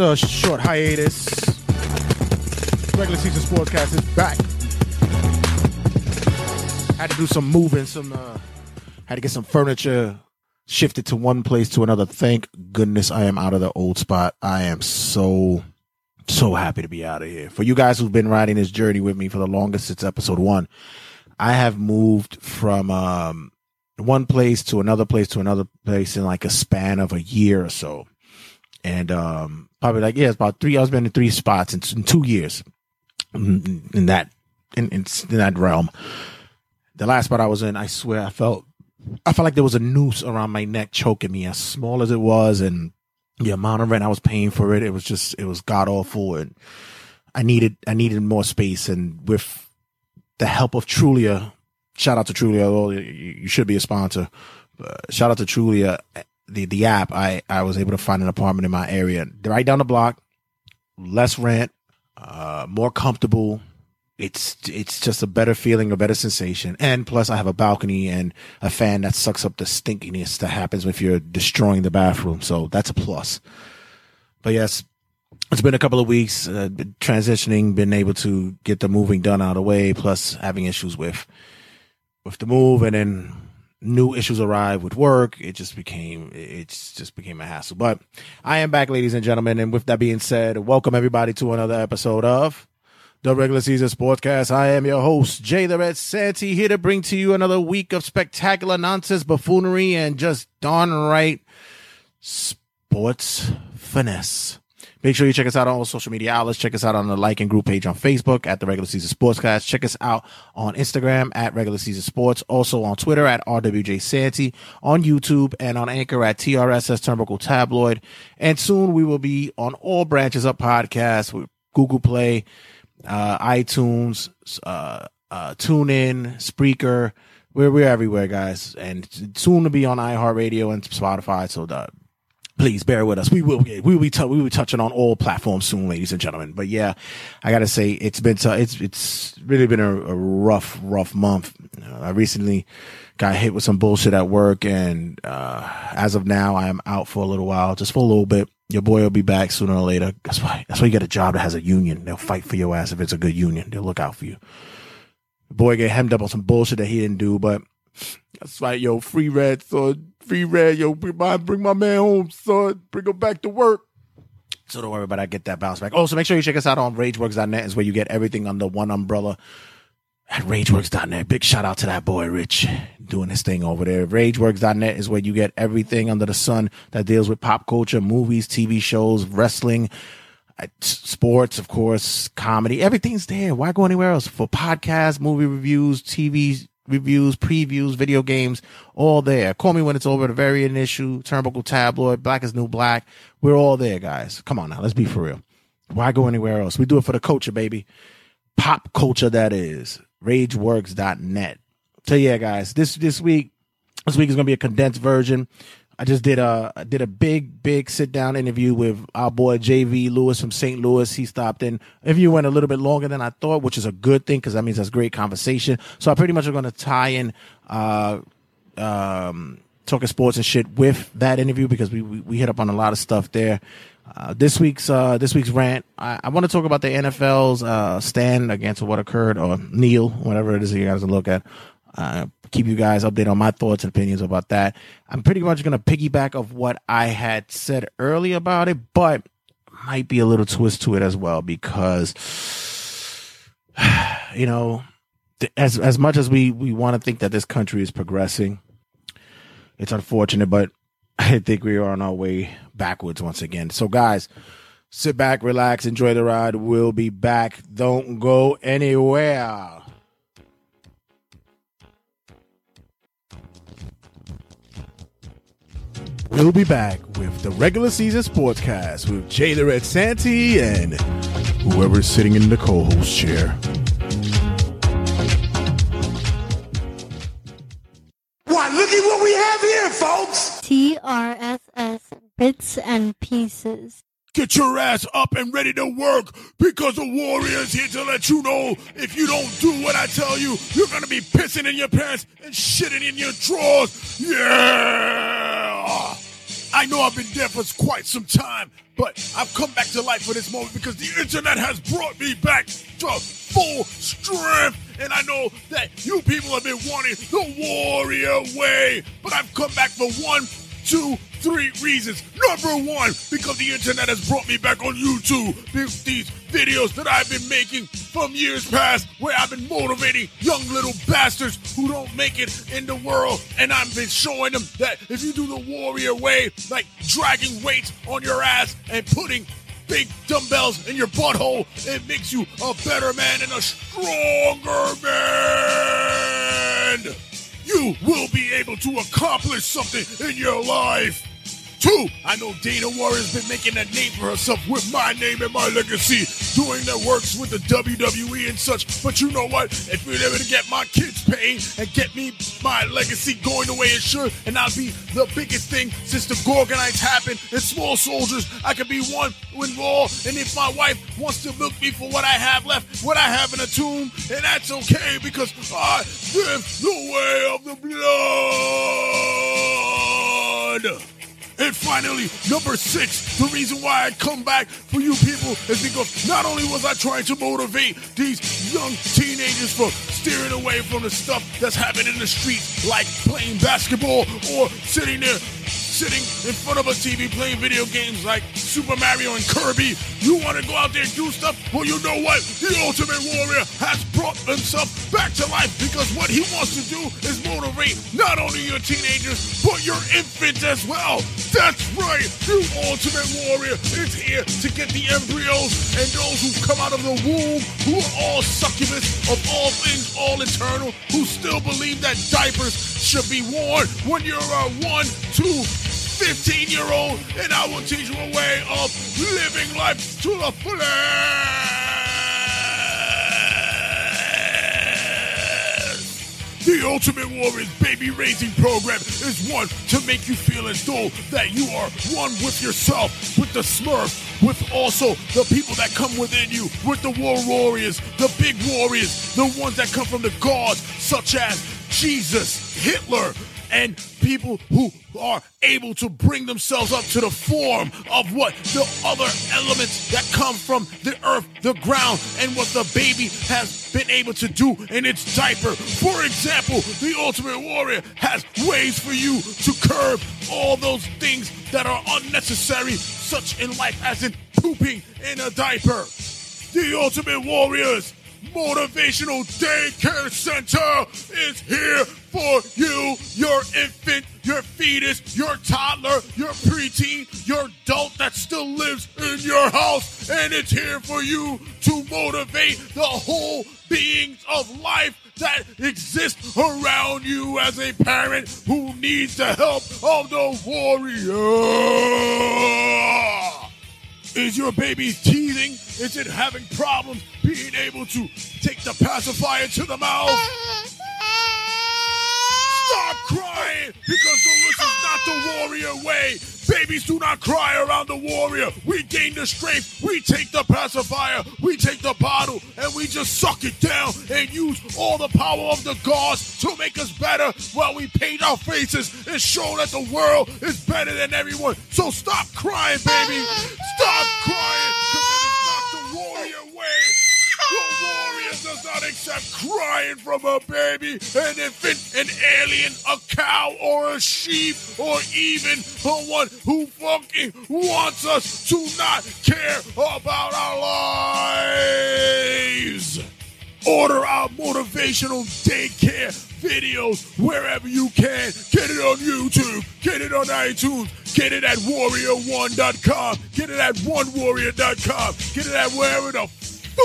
A short hiatus, regular season sportscast is back. Had to do some moving, some uh, had to get some furniture shifted to one place to another. Thank goodness I am out of the old spot. I am so so happy to be out of here. For you guys who've been riding this journey with me for the longest since episode one, I have moved from um, one place to another place to another place in like a span of a year or so. And um, probably like, yeah, it's about three, I was been in three spots in, in two years in, in that, in, in, in that realm. The last spot I was in, I swear I felt, I felt like there was a noose around my neck choking me as small as it was. And the amount of rent I was paying for it, it was just, it was god awful. And I needed, I needed more space. And with the help of Trulia, shout out to Trulia. You should be a sponsor. Shout out to Trulia, the the app. I I was able to find an apartment in my area, right down the block, less rent, uh, more comfortable. It's it's just a better feeling, a better sensation, and plus I have a balcony and a fan that sucks up the stinkiness that happens if you're destroying the bathroom. So that's a plus. But yes, it's been a couple of weeks uh, transitioning, been able to get the moving done out of the way, plus having issues with with the move and then new issues arrived with work. It just became, it just became a hassle. But I am back, ladies and gentlemen. And with that being said, welcome everybody to another episode of the regular season sportscast. I am your host, Jay the Red Santy, here to bring to you another week of spectacular nonsense, buffoonery, and just darn right sports finesse. Make sure you check us out on all social media outlets. Check us out on the like and group page on Facebook at the Regular Season Sportscast. Check us out on Instagram at Regular Season Sports. Also on Twitter at RWJ Santy. On YouTube and on Anchor at TRSS Turnbuckle Tabloid. And soon we will be on all branches of podcasts with Google Play, uh, iTunes, uh, uh, TuneIn, Spreaker. We're, we're everywhere, guys. And soon to be on iHeartRadio and Spotify. So, uh, please bear with us. We will we will be t- we will be touching on all platforms soon, ladies and gentlemen. But yeah, I gotta say it's been t- it's it's really been a, a rough rough month. Uh, I recently got hit with some bullshit at work, and uh, as of now, I am out for a little while, just for a little bit. Your boy will be back sooner or later. That's why that's why you get a job that has a union. They'll fight for your ass if it's a good union. They'll look out for you. boy get hemmed up on some bullshit that he didn't do, but that's right, yo, free red, son free red, yo, bring my, bring my man home, son. Bring him back to work. So don't worry about. I get that bounce back. Also, make sure you check us out on RageWorks.net is where you get everything under one umbrella at RageWorks.net. Big shout out to that boy, Rich, doing his thing over there. RageWorks.net is where you get everything under the sun that deals with pop culture, movies, TV shows, wrestling, uh, sports, of course, comedy. Everything's there. Why go anywhere else? For podcasts, movie reviews, TV reviews, previews, video games, all there. Call me when it's over. The variant issue, Turnbuckle Tabloid, Black is New Black. We're all there, guys. Come on now, let's be for real. Why go anywhere else? We do it for the culture, baby. Pop culture that is. RageWorks.net. So yeah, guys, this this week, this week is gonna be a condensed version. I just did a did a big big sit down interview with our boy JV Lewis from St. Louis. He stopped in. Interview went a little bit longer than I thought, which is a good thing because that means that's great conversation. So I pretty much are going to tie in uh, um, talking sports and shit with that interview because we, we, we hit up on a lot of stuff there. Uh, this week's uh, this week's rant, I, I want to talk about the NFL's uh, stand against what occurred, or kneel, whatever it is that you guys look at, uh, keep you guys updated on my thoughts and opinions about that. I'm pretty much going to piggyback of what I had said earlier about it, but might be a little twist to it as well because, you know, as as much as we we want to think that this country is progressing, it's unfortunate, but I think we are on our way backwards once again. So, guys, sit back, relax, enjoy the ride. We'll be back. Don't go anywhere. We'll be back with the regular season sportscast with Jay the Red Santy and whoever's sitting in the co-host chair. Why, look at what we have here, folks! TRSS Bits and Pieces. Get your ass up and ready to work because the Warrior's here to let you know if you don't do what I tell you, you're gonna be pissing in your pants and shitting in your drawers. Yeah! I know I've been dead for quite some time, but I've come back to life for this moment because the internet has brought me back to full strength. And I know that you people have been wanting the warrior way, but I've come back for one, two, three reasons. Number one, because the internet has brought me back on YouTube. These videos that I've been making from years past, where I've been motivating young little bastards who don't make it in the world, and I've been showing them that if you do the warrior way, like dragging weights on your ass and putting big dumbbells in your butthole, it makes you a better man and a stronger man. You will be able to accomplish something in your life. Two, I know Dana Warrior's been making a name for herself with my name and my legacy, doing the works with the WWE and such. But you know what? If you're able to get my kids paid and get me my legacy going the way it should, and I'll be the biggest thing since the Gorgonites happened and small soldiers, I could be one with Raw. And if my wife wants to milk me for what I have left, what I have in a tomb, and that's okay because I live the way of the blood. And finally, number six, the reason why I come back for you people is because not only was I trying to motivate these young teenagers from steering away from the stuff that's happening in the streets, like playing basketball or sitting there sitting in front of a TV playing video games like Super Mario and Kirby. You want to go out there and do stuff? Well, you know what? The Ultimate Warrior has brought himself back to life because what he wants to do is motivate not only your teenagers, but your infants as well. That's right. The Ultimate Warrior is here to get the embryos and those who come out of the womb who are all succubus of all things, all eternal, who still believe that diapers should be worn when you're a one, two, 15 year old, and I will teach you a way of living life to the fullest. The Ultimate Warriors Baby Raising Program is one to make you feel as though that you are one with yourself, with the Smurf, with also the people that come within you, with the War Warriors, the big warriors, the ones that come from the gods, such as Jesus, Hitler, and people who are able to bring themselves up to the form of what the other elements that come from the earth, the ground, and what the baby has been able to do in its diaper. For example, the Ultimate Warrior has ways for you to curb all those things that are unnecessary, such in life as in pooping in a diaper. The Ultimate Warriors Motivational Daycare Center is here for you, your infant, your fetus, your toddler, your preteen, your adult that still lives in your house, and it's here for you to motivate the whole beings of life that exist around you as a parent who needs the help of the warrior. Is your baby teething? Is it having problems being able to take the pacifier to the mouth? Stop crying because the warrior way. Babies do not cry around the warrior. We gain the strength. We take the pacifier. We take the bottle and we just suck it down and use all the power of the gods to make us better while we paint our faces and show that the world is better than everyone. So stop crying, baby. Stop crying because it is not the warrior way. The warrior not crying from a baby, an infant, an alien, a cow, or a sheep, or even the one who fucking wants us to not care about our lives. Order our motivational daycare videos wherever you can. Get it on YouTube, get it on iTunes, get it at warrior1.com, get it at onewarrior.com, get it at wherever the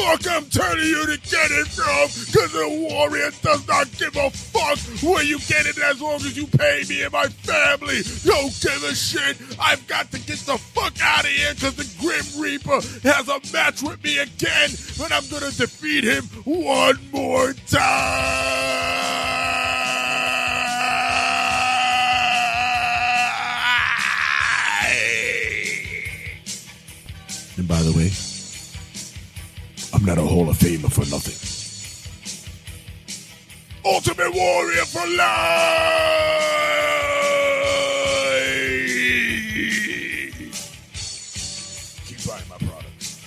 fuck I'm telling you to get it from, because the warrior does not give a fuck where you get it as long as you pay me and my family. Don't give a shit. I've got to get the fuck out of here because the Grim Reaper has a match with me again, and I'm gonna defeat him one more time. And by the way, I'm not a Hall of Famer for nothing. Ultimate Warrior for life! Keep buying my products.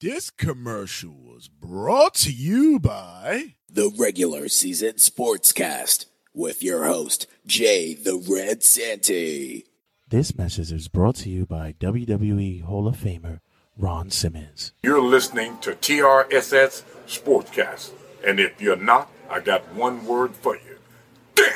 This commercial was brought to you by the regular season sportscast with your host, Jay the Red Santy. This message is brought to you by WWE Hall of Famer Ron Simmons. You're listening to TRSS Sportscast. And if you're not, I got one word for you. Damn!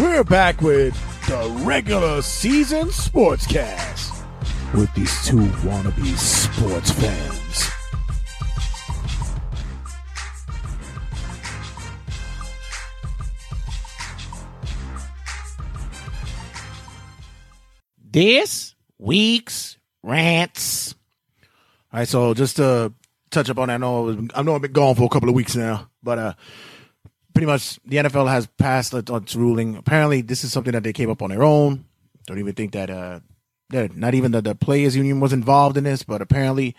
We're back with the regular season sportscast with these two wannabe sports fans. This week's rants. All right, so just to touch up on that, I know, I, was, I know I've been gone for a couple of weeks now, but uh, pretty much the NFL has passed its ruling. Apparently, this is something that they came up on their own. Don't even think that uh, that not even the, the players union was involved in this, but apparently,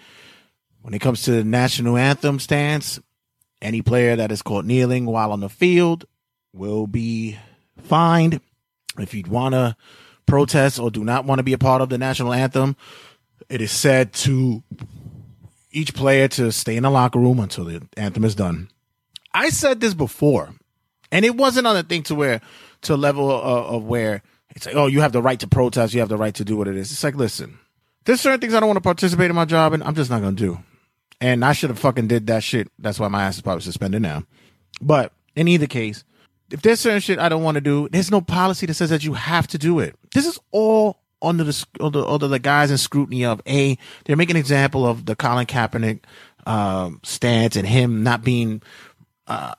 when it comes to the national anthem stance, any player that is caught kneeling while on the field will be fined. If you'd want to protest or do not want to be a part of the national anthem, it is said to each player to stay in the locker room until the anthem is done. I said this before, and it wasn't on a thing to where to a level of, of, where it's like, oh, you have the right to protest, you have the right to do what it is. It's like, listen, there's certain things I don't want to participate in my job, and I'm just not gonna do. And I should have fucking did that shit. That's why my ass is probably suspended now. But in either case, if there's certain shit I don't want to do, there's no policy that says that you have to do it. This is all under the under, under the guise and scrutiny of a. They're making an example of the Colin Kaepernick um, stance and him not being uh,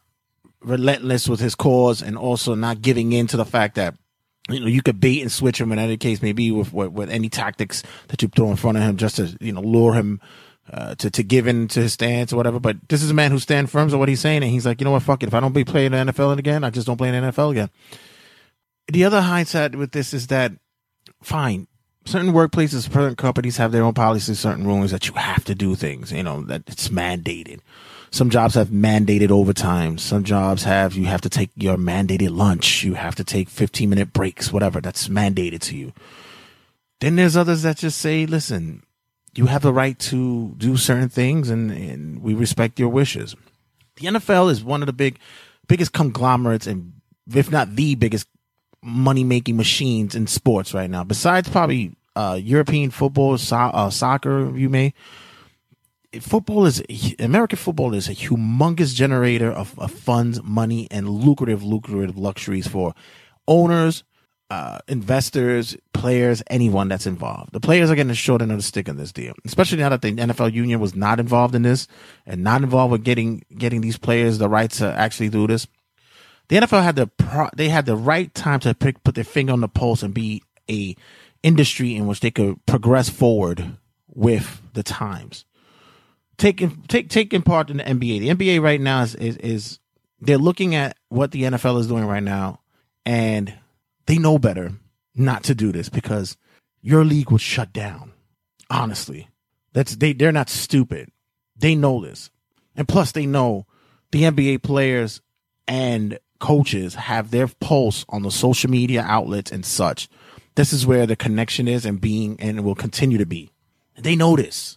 relentless with his cause and also not giving in to the fact that you know you could bait and switch him in any case maybe with, with, with any tactics that you throw in front of him just to you know lure him uh, to to give in to his stance or whatever. But this is a man who stands firm to what he's saying, and he's like, you know what, fuck it. If I don't be playing the NFL again, I just don't play in the NFL again. The other hindsight with this is that fine. Certain workplaces, certain companies have their own policies, certain rules that you have to do things, you know, that it's mandated. Some jobs have mandated overtime. Some jobs have, you have to take your mandated lunch. You have to take 15 minute breaks, whatever. That's mandated to you. Then there's others that just say, listen, you have the right to do certain things and, and we respect your wishes. The NFL is one of the big, biggest conglomerates and if not the biggest money making machines in sports right now. Besides probably uh, European football, so- uh, soccer, you may. Football is American football is a humongous generator of, of funds, money, and lucrative, lucrative luxuries for owners, uh, investors, players, anyone that's involved. The players are getting the short end of the stick in this deal, especially now that the NFL union was not involved in this and not involved with getting getting these players the right to actually do this the NFL had the pro- they had the right time to pick, put their finger on the pulse and be a industry in which they could progress forward with the times. Taking take taking part in the NBA. The NBA right now is, is is they're looking at what the NFL is doing right now, and they know better not to do this because your league will shut down. Honestly, that's they they're not stupid. They know this, and plus they know the NBA players and coaches have their pulse on the social media outlets and such. This is where the connection is and being and will continue to be. They know this.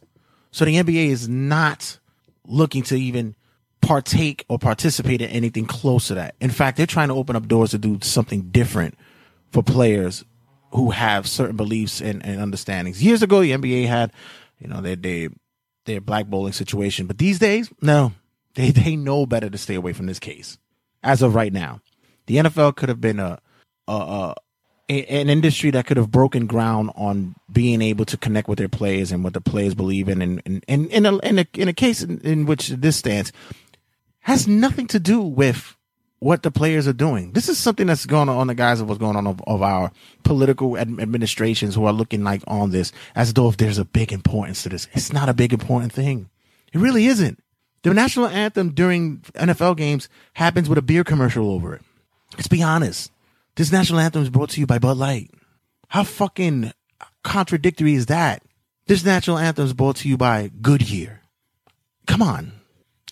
So the NBA is not looking to even partake or participate in anything close to that. In fact, they're trying to open up doors to do something different for players who have certain beliefs and, and understandings. Years ago, the NBA had, you know, their their their blackballing situation, but these days, no, they they know better to stay away from this case as of right now. The NFL could have been a, a, an industry that could have broken ground on being able to connect with their players and what the players believe in. And, and, and in, a, in, a, in a case in, in which this stands has nothing to do with what the players are doing. This is something that's going on, on the guys of what's going on of, of our political ad- administrations who are looking like on this as though if there's a big importance to this. It's not a big important thing. It really isn't. The national anthem during NFL games happens with a beer commercial over it. Let's be honest. This national anthem is brought to you by Bud Light. How fucking contradictory is that? This national anthem is brought to you by Goodyear. Come on.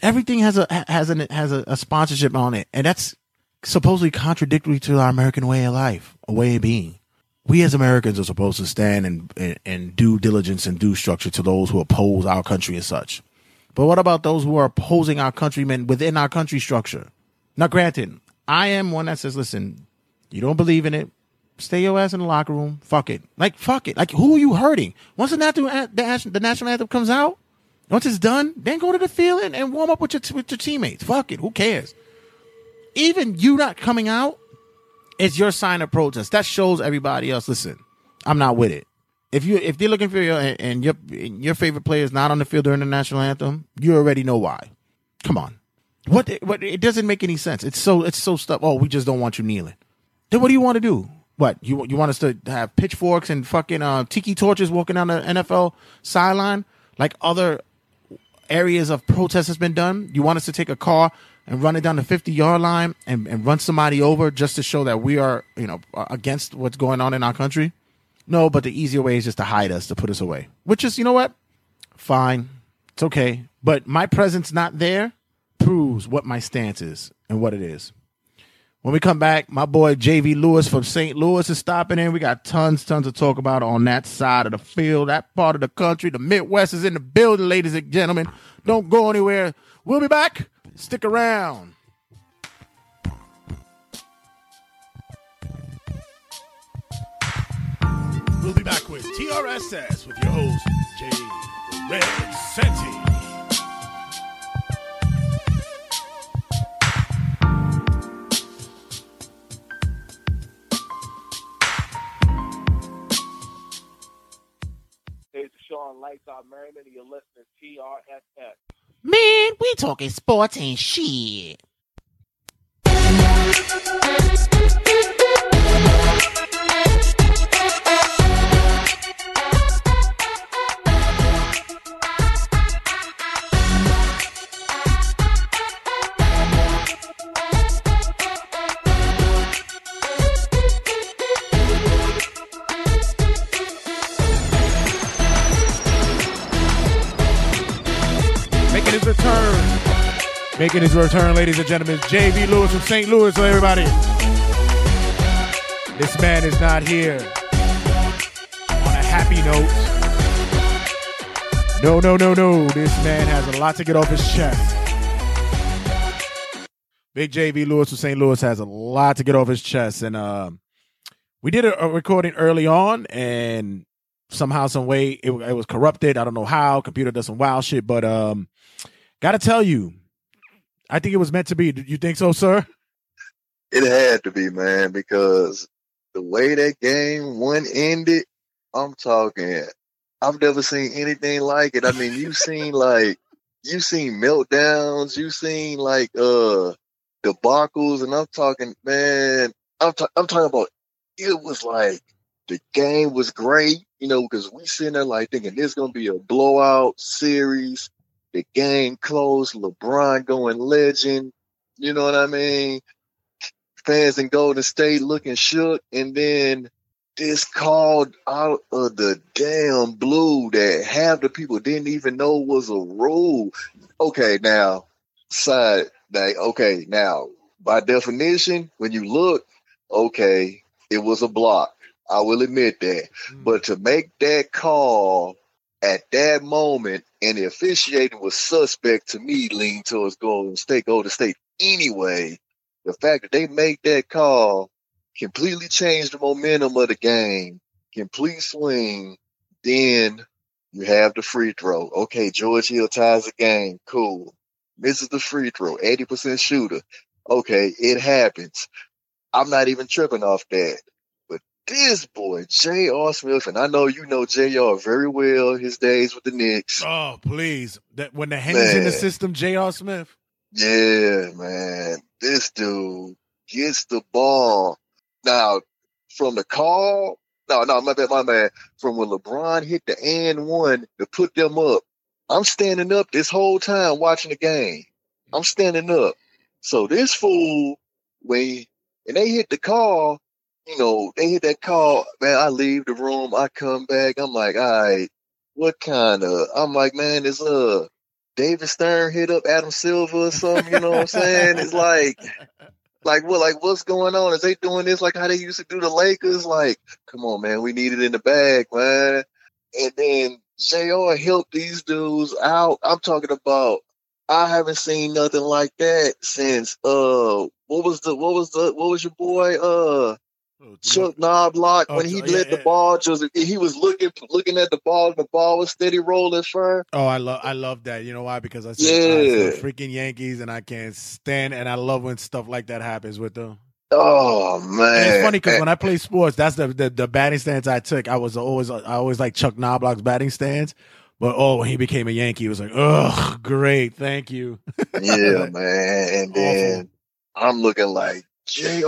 Everything has a has an has a, a sponsorship on it, and that's supposedly contradictory to our American way of life, a way of being. We as Americans are supposed to stand and, and, and due diligence and due structure to those who oppose our country as such. But what about those who are opposing our countrymen within our country structure? Now, granted, I am one that says, listen, you don't believe in it. Stay your ass in the locker room. Fuck it. Like, fuck it. Like, who are you hurting? Once the national, the, national anthem comes out, once it's done, then go to the field and, and warm up with your, with your teammates. Fuck it. Who cares? Even you not coming out is your sign of protest. That shows everybody else, listen, I'm not with it. If you if they're looking for your and your your favorite player is not on the field during the national anthem, you already know why. Come on, what? What? It doesn't make any sense. It's so it's so stuff. Oh, we just don't want you kneeling. Then what do you want to do? What you you want us to have pitchforks and fucking uh, tiki torches walking down the NFL sideline like other areas of protest has been done? You want us to take a car and run it down the 50 yard line and, and run somebody over just to show that we are, you know, against what's going on in our country? No, but the easier way is just to hide us, to put us away. Which is, you know what? Fine. It's okay. But my presence not there proves what my stance is and what it is. When we come back, my boy JV Lewis from St. Louis is stopping in. We got tons, tons to talk about on that side of the field, that part of the country. The Midwest is in the building, ladies and gentlemen. Don't go anywhere. We'll be back. Stick around. We'll be back with TRSS with your host, Jay Red Santy. Shawne Lights Out Merriman, and you're listening to TRSS. Man, we talking sports and shit. Making his return, ladies and gentlemen, JV Lewis from St. Louis. Everybody, this man is not here on a happy note. No, no, no, no. This man has a lot to get off his chest. Big JV Lewis from St. Louis has a lot to get off his chest, and um, we did a, a recording early on, and somehow, some way, it, it was corrupted. I don't know how. Computer does some wild shit, but um, gotta tell you, I think it was meant to be. Do you think so, sir? It had to be, man, because the way that game one ended, I'm talking. I've never seen anything like it. I mean, you've seen like you've seen meltdowns, you've seen like uh debacles, and I'm talking, man. I'm ta- I'm talking about. It was like the game was great, you know, because we sitting there like thinking this gonna be a blowout series. The game closed, LeBron going legend. You know what I mean? Fans in Golden State looking shook, and then this called out of the damn blue that half the people didn't even know was a rule. Okay, now side like okay, now by definition, when you look, okay, it was a block. I will admit that. Hmm. But to make that call at that moment and the officiating was suspect to me lean towards Golden State, Golden State anyway. The fact that they make that call completely changed the momentum of the game, complete swing. Then you have the free throw. Okay, George Hill ties the game. Cool. Misses the free throw, 80% shooter. Okay, it happens. I'm not even tripping off that. This boy, J.R. Smith, and I know you know J.R. very well, his days with the Knicks. Oh, please. That when the Henny's in the system, J.R. Smith. Yeah, man. This dude gets the ball. Now, from the call, no, no, my bad, my man. From when LeBron hit the and one to put them up, I'm standing up this whole time watching the game. I'm standing up. So this fool, when and they hit the call, you know, they hit that call, man, I leave the room, I come back, I'm like, all right, what kind of I'm like, man, it's uh David Stern hit up Adam Silver or something. You know what I'm saying? It's like, like what? Like what's going on? Is they doing this like how they used to do the Lakers? Like, come on, man, we need it in the bag, man. And then Jr. helped these dudes out. I'm talking about. I haven't seen nothing like that since uh what was the what was the what was your boy uh Chuck Knoblauch Oh, when oh, he yeah, let the ball just he was looking looking at the ball the ball was steady rolling firm. Oh, I love I love that. You know why? Because I see Yeah. the freaking Yankees, and I can't stand. And I love when stuff like that happens with them. Oh man, And it's funny because when I play sports, that's the, the the batting stance I took. I was always I always like Chuck Knoblauch's batting stance. But oh, when he became a Yankee, it was like, oh, great, thank you. yeah, man. And then I'm looking like, JR,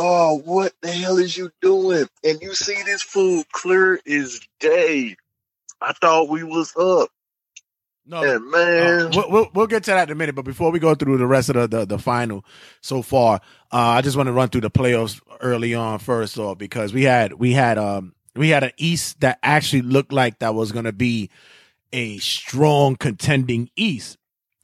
what the hell is you doing? And you see this fool clear as day. I thought we was up. No, And man, Uh, we'll, we'll we'll get to that in a minute, but before we go through the rest of the the, the final so far, uh, I just want to run through the playoffs early on first off because we had we had um we had an East that actually looked like that was going to be a strong contending East.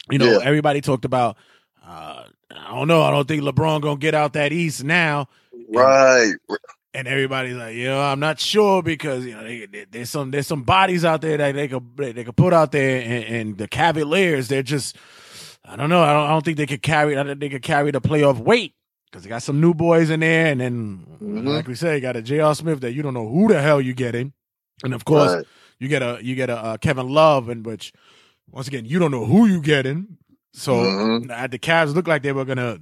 You know, Yeah. everybody talked about. Uh, I don't know. I don't think LeBron gonna get out that East now right. and everybody's like, you know, I'm not sure because you know they, they- there's some there's some bodies out there that they could they, could put out there, and, and the Cavaliers they're just I don't know I don't I don't think they could carry I don't think they could carry the playoff weight because they got some new boys in there, and then Mhm. like we say, you got a J.R. Smith that you don't know who the hell you getting, and of course Right. you get a you get a uh, Kevin Love, and which once again you don't know who you getting. So Mhm. uh, the Cavs looked like they were gonna.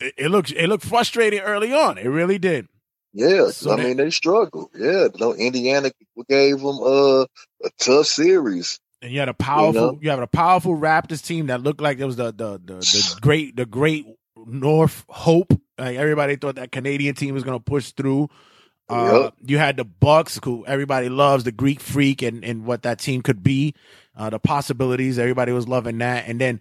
It, it looked it looked frustrating early on. It really did. Yeah, So I they- mean they struggled. Yeah, no, Indiana gave them uh, a tough series. and you had a powerful you, know? had a powerful Raptors team that looked like it was the the the, the great the great North hope. Like everybody thought that Canadian team was going to push through. Uh, Yep. You had the Bucks, who everybody loves, the Greek Freak, and and what that team could be, uh, the possibilities. Everybody was loving that, and then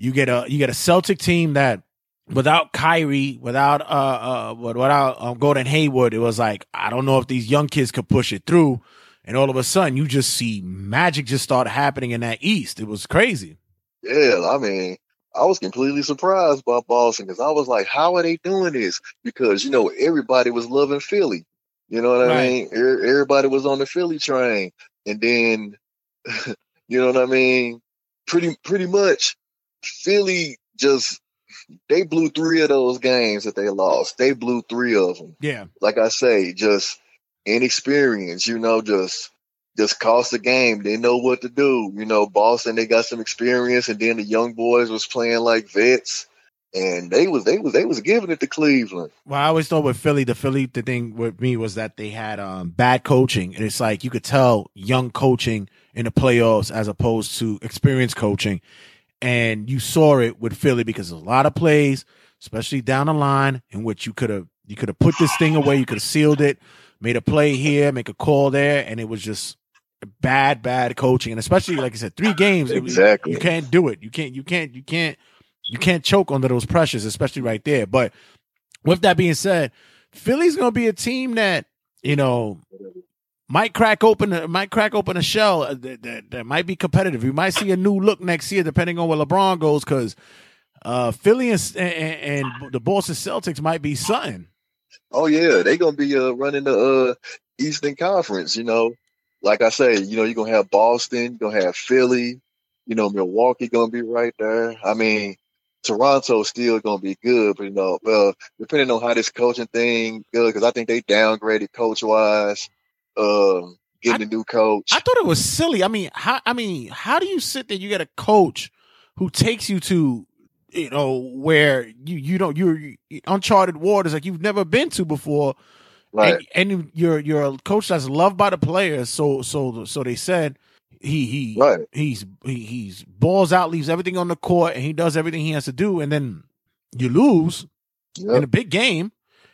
you get a you get a Celtic team that without Kyrie, without uh uh without um, Gordon Hayward, it was like I don't know if these young kids could push it through. And all of a sudden, you just see magic just start happening in that East. It was crazy. Yeah, I mean, I was completely surprised by Boston because I was like, how are they doing this? Because you know everybody was loving Philly. You know what I mean? Er- Everybody was on the Philly train, and then you know what I mean. Pretty pretty much, Philly just they blew three of those games that they lost. They blew three of them. Yeah. Like I say, just inexperience. You know, just just cost the game. They know what to do. You know, Boston they got some experience, and then the young boys was playing like vets, and they was they was they was giving it to Cleveland. Well, I always thought with Philly, the Philly, the thing with me was that they had um, bad coaching, and it's like you could tell young coaching in the playoffs as opposed to experienced coaching, and you saw it with Philly because there's a lot of plays, especially down the line, in which you could have you could have put this thing away, you could have sealed it, made a play here, make a call there, and it was just bad, bad coaching, and especially like I said, three games, it- Exactly. you can't do it, you can't, you can't, you can't, you can't choke under those pressures, especially right there, but with that being said, Philly's gonna be a team that you know might crack open might crack open a shell that, that, that might be competitive. You might see a new look next year, depending on where LeBron goes, because uh, Philly and, and, and the Boston Celtics might be something. Oh yeah, they gonna be uh, running the uh, Eastern Conference. You know, like I say, you know, you're gonna have Boston, you're gonna have Philly, you know, Milwaukee gonna be right there. I mean, Toronto's still gonna be good, but you know, well, depending on how this coaching thing goes, because I think they downgraded coach wise, um, getting a new coach. I thought it was silly. I mean, how I mean, how do you sit there? You get a coach who takes you to you know where you you don't you're uncharted waters like you've never been to before. right. and, and you're you're a coach that's loved by the players. So so so they said he he Right. he's he, he's balls out, leaves everything on the court, and he does everything he has to do, and then you lose in a big game,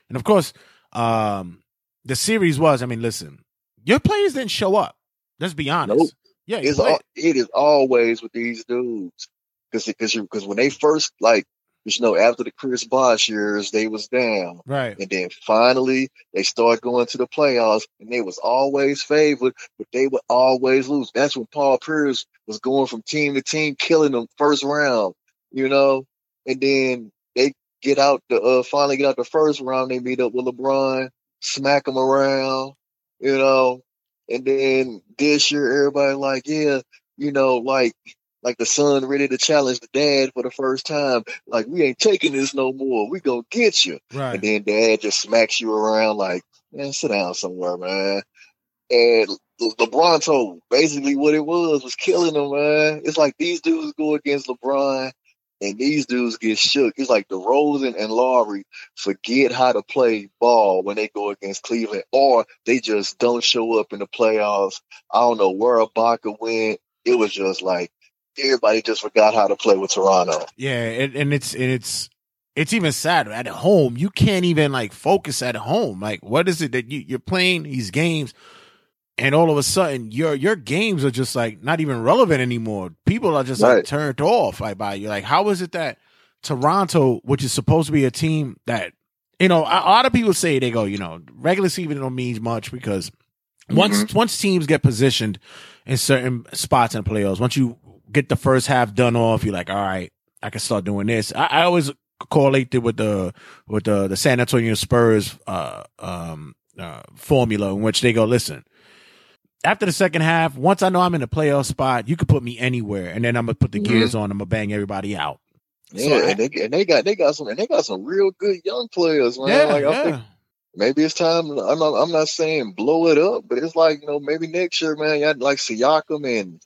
and of course, um, the series was. I mean, listen, your players didn't show up. Let's be honest. Nope. Yeah, It's all, it is always with these dudes because because because when they first like you know, after the Chris Bosh years, they was down. Right. And then finally they start going to the playoffs and they was always favored, but they would always lose. That's when Paul Pierce was going from team to team, killing them first round, you know? And then they get out the uh finally get out the first round, they meet up with LeBron, smack him around, you know. And then this year everybody like, yeah, you know, like like the son ready to challenge the dad for the first time. Like, we ain't taking this no more. We gonna get you. Right. And then dad just smacks you around like, man, sit down somewhere, man. And Le- LeBron told basically what it was was killing him, man. It's like these dudes go against LeBron and these dudes get shook. It's like DeRozan and Lowry forget how to play ball when they go against Cleveland, or they just don't show up in the playoffs. I don't know where Ibaka went. It was just like everybody just forgot how to play with Toronto. Yeah, and, and it's and it's it's even sad at home. You can't even like focus at home. Like, what is it that you, you're playing these games, and all of a sudden your your games are just like not even relevant anymore. People are just like turned off like by you. Like, how is it that Toronto, which is supposed to be a team that you know, a a lot of people say they go, you know, regular season don't mean much because once once teams get positioned in certain spots in the playoffs, once you get the first half done off, you're like, all right, I can start doing this. I, I always correlate it with the with the the San Antonio Spurs uh um uh formula in which they go, listen, after the second half, once I know I'm in the playoff spot, you can put me anywhere, and then I'm gonna put the Mhm. gears on. I'm gonna bang everybody out. Yeah, I- and they and they got they got some and they got some real good young players, man. yeah, like I yeah. think maybe it's time. I'm not I'm not saying blow it up, but it's like you know maybe next year, man. You had like Siakam and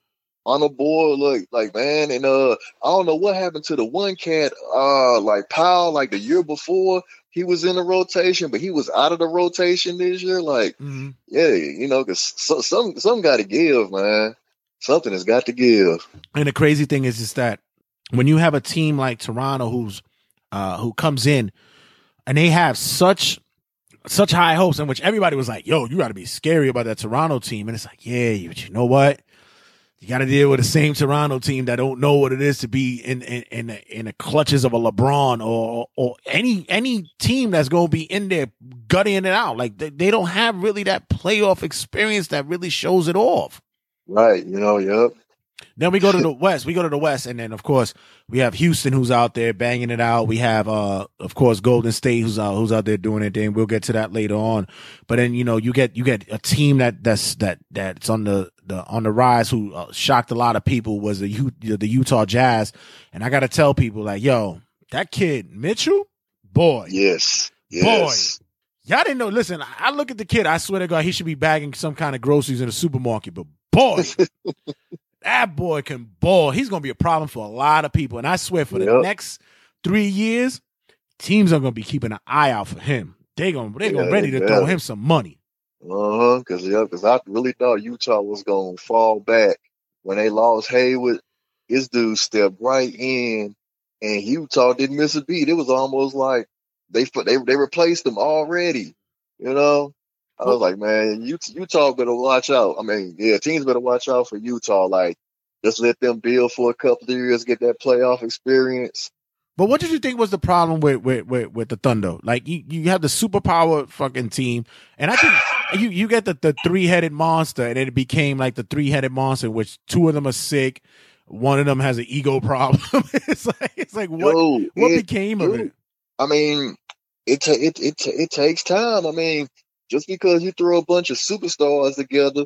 on the board, look like man, and uh, I don't know what happened to the one cat, uh, like Powell, like the year before he was in the rotation, but he was out of the rotation this year. Like, Mhm. yeah, you know, because so, some some got to give, man. Something has got to give. And the crazy thing is, is that when you have a team like Toronto, who's uh, who comes in and they have such such high hopes, in which everybody was like, "Yo, you got to be scary about that Toronto team," and it's like, yeah, but you know what? You got to deal with the same Toronto team that don't know what it is to be in in in the, in the clutches of a LeBron or or any any team that's going to be in there gutting it out. Like they, they don't have really that playoff experience that really shows it off. Right, you know, yep. Then we go to the West. We go to the West, and then of course we have Houston who's out there banging it out. We have, uh, of course, Golden State who's out who's out there doing it. Then we'll get to that later on. But then you know you get you get a team that that's that that's on the the on the rise who uh, shocked a lot of people was the U, the Utah Jazz. And I got to tell people like, yo, that kid Mitchell, boy, Yes. Yes. Boy, Y'all didn't know. Listen, I look at the kid. I swear to God, he should be bagging some kind of groceries in a supermarket. But boy, that boy can ball. He's going to be a problem for a lot of people. And I swear, for the next three years, teams are going to be keeping an eye out for him. They going they going Yeah, ready to they throw him some money. Uh huh. Because yeah, because I really thought Utah was gonna fall back when they lost Hayward. His dude stepped right in, and Utah didn't miss a beat. It was almost like they they they replaced them already. You know, I was like, man, Ut- Utah better watch out. I mean, yeah, teams better watch out for Utah. Like, just let them build for a couple of years, get that playoff experience. But what did you think was the problem with with with, with the Thunder? Like you, you have the superpower fucking team, and I think you you get the, the three headed monster, and it became like the three headed monster, in which two of them are sick, one of them has an ego problem. it's like it's like what Yo, what it- became of it? I mean, it ta- it it ta- it takes time. I mean, just because you throw a bunch of superstars together,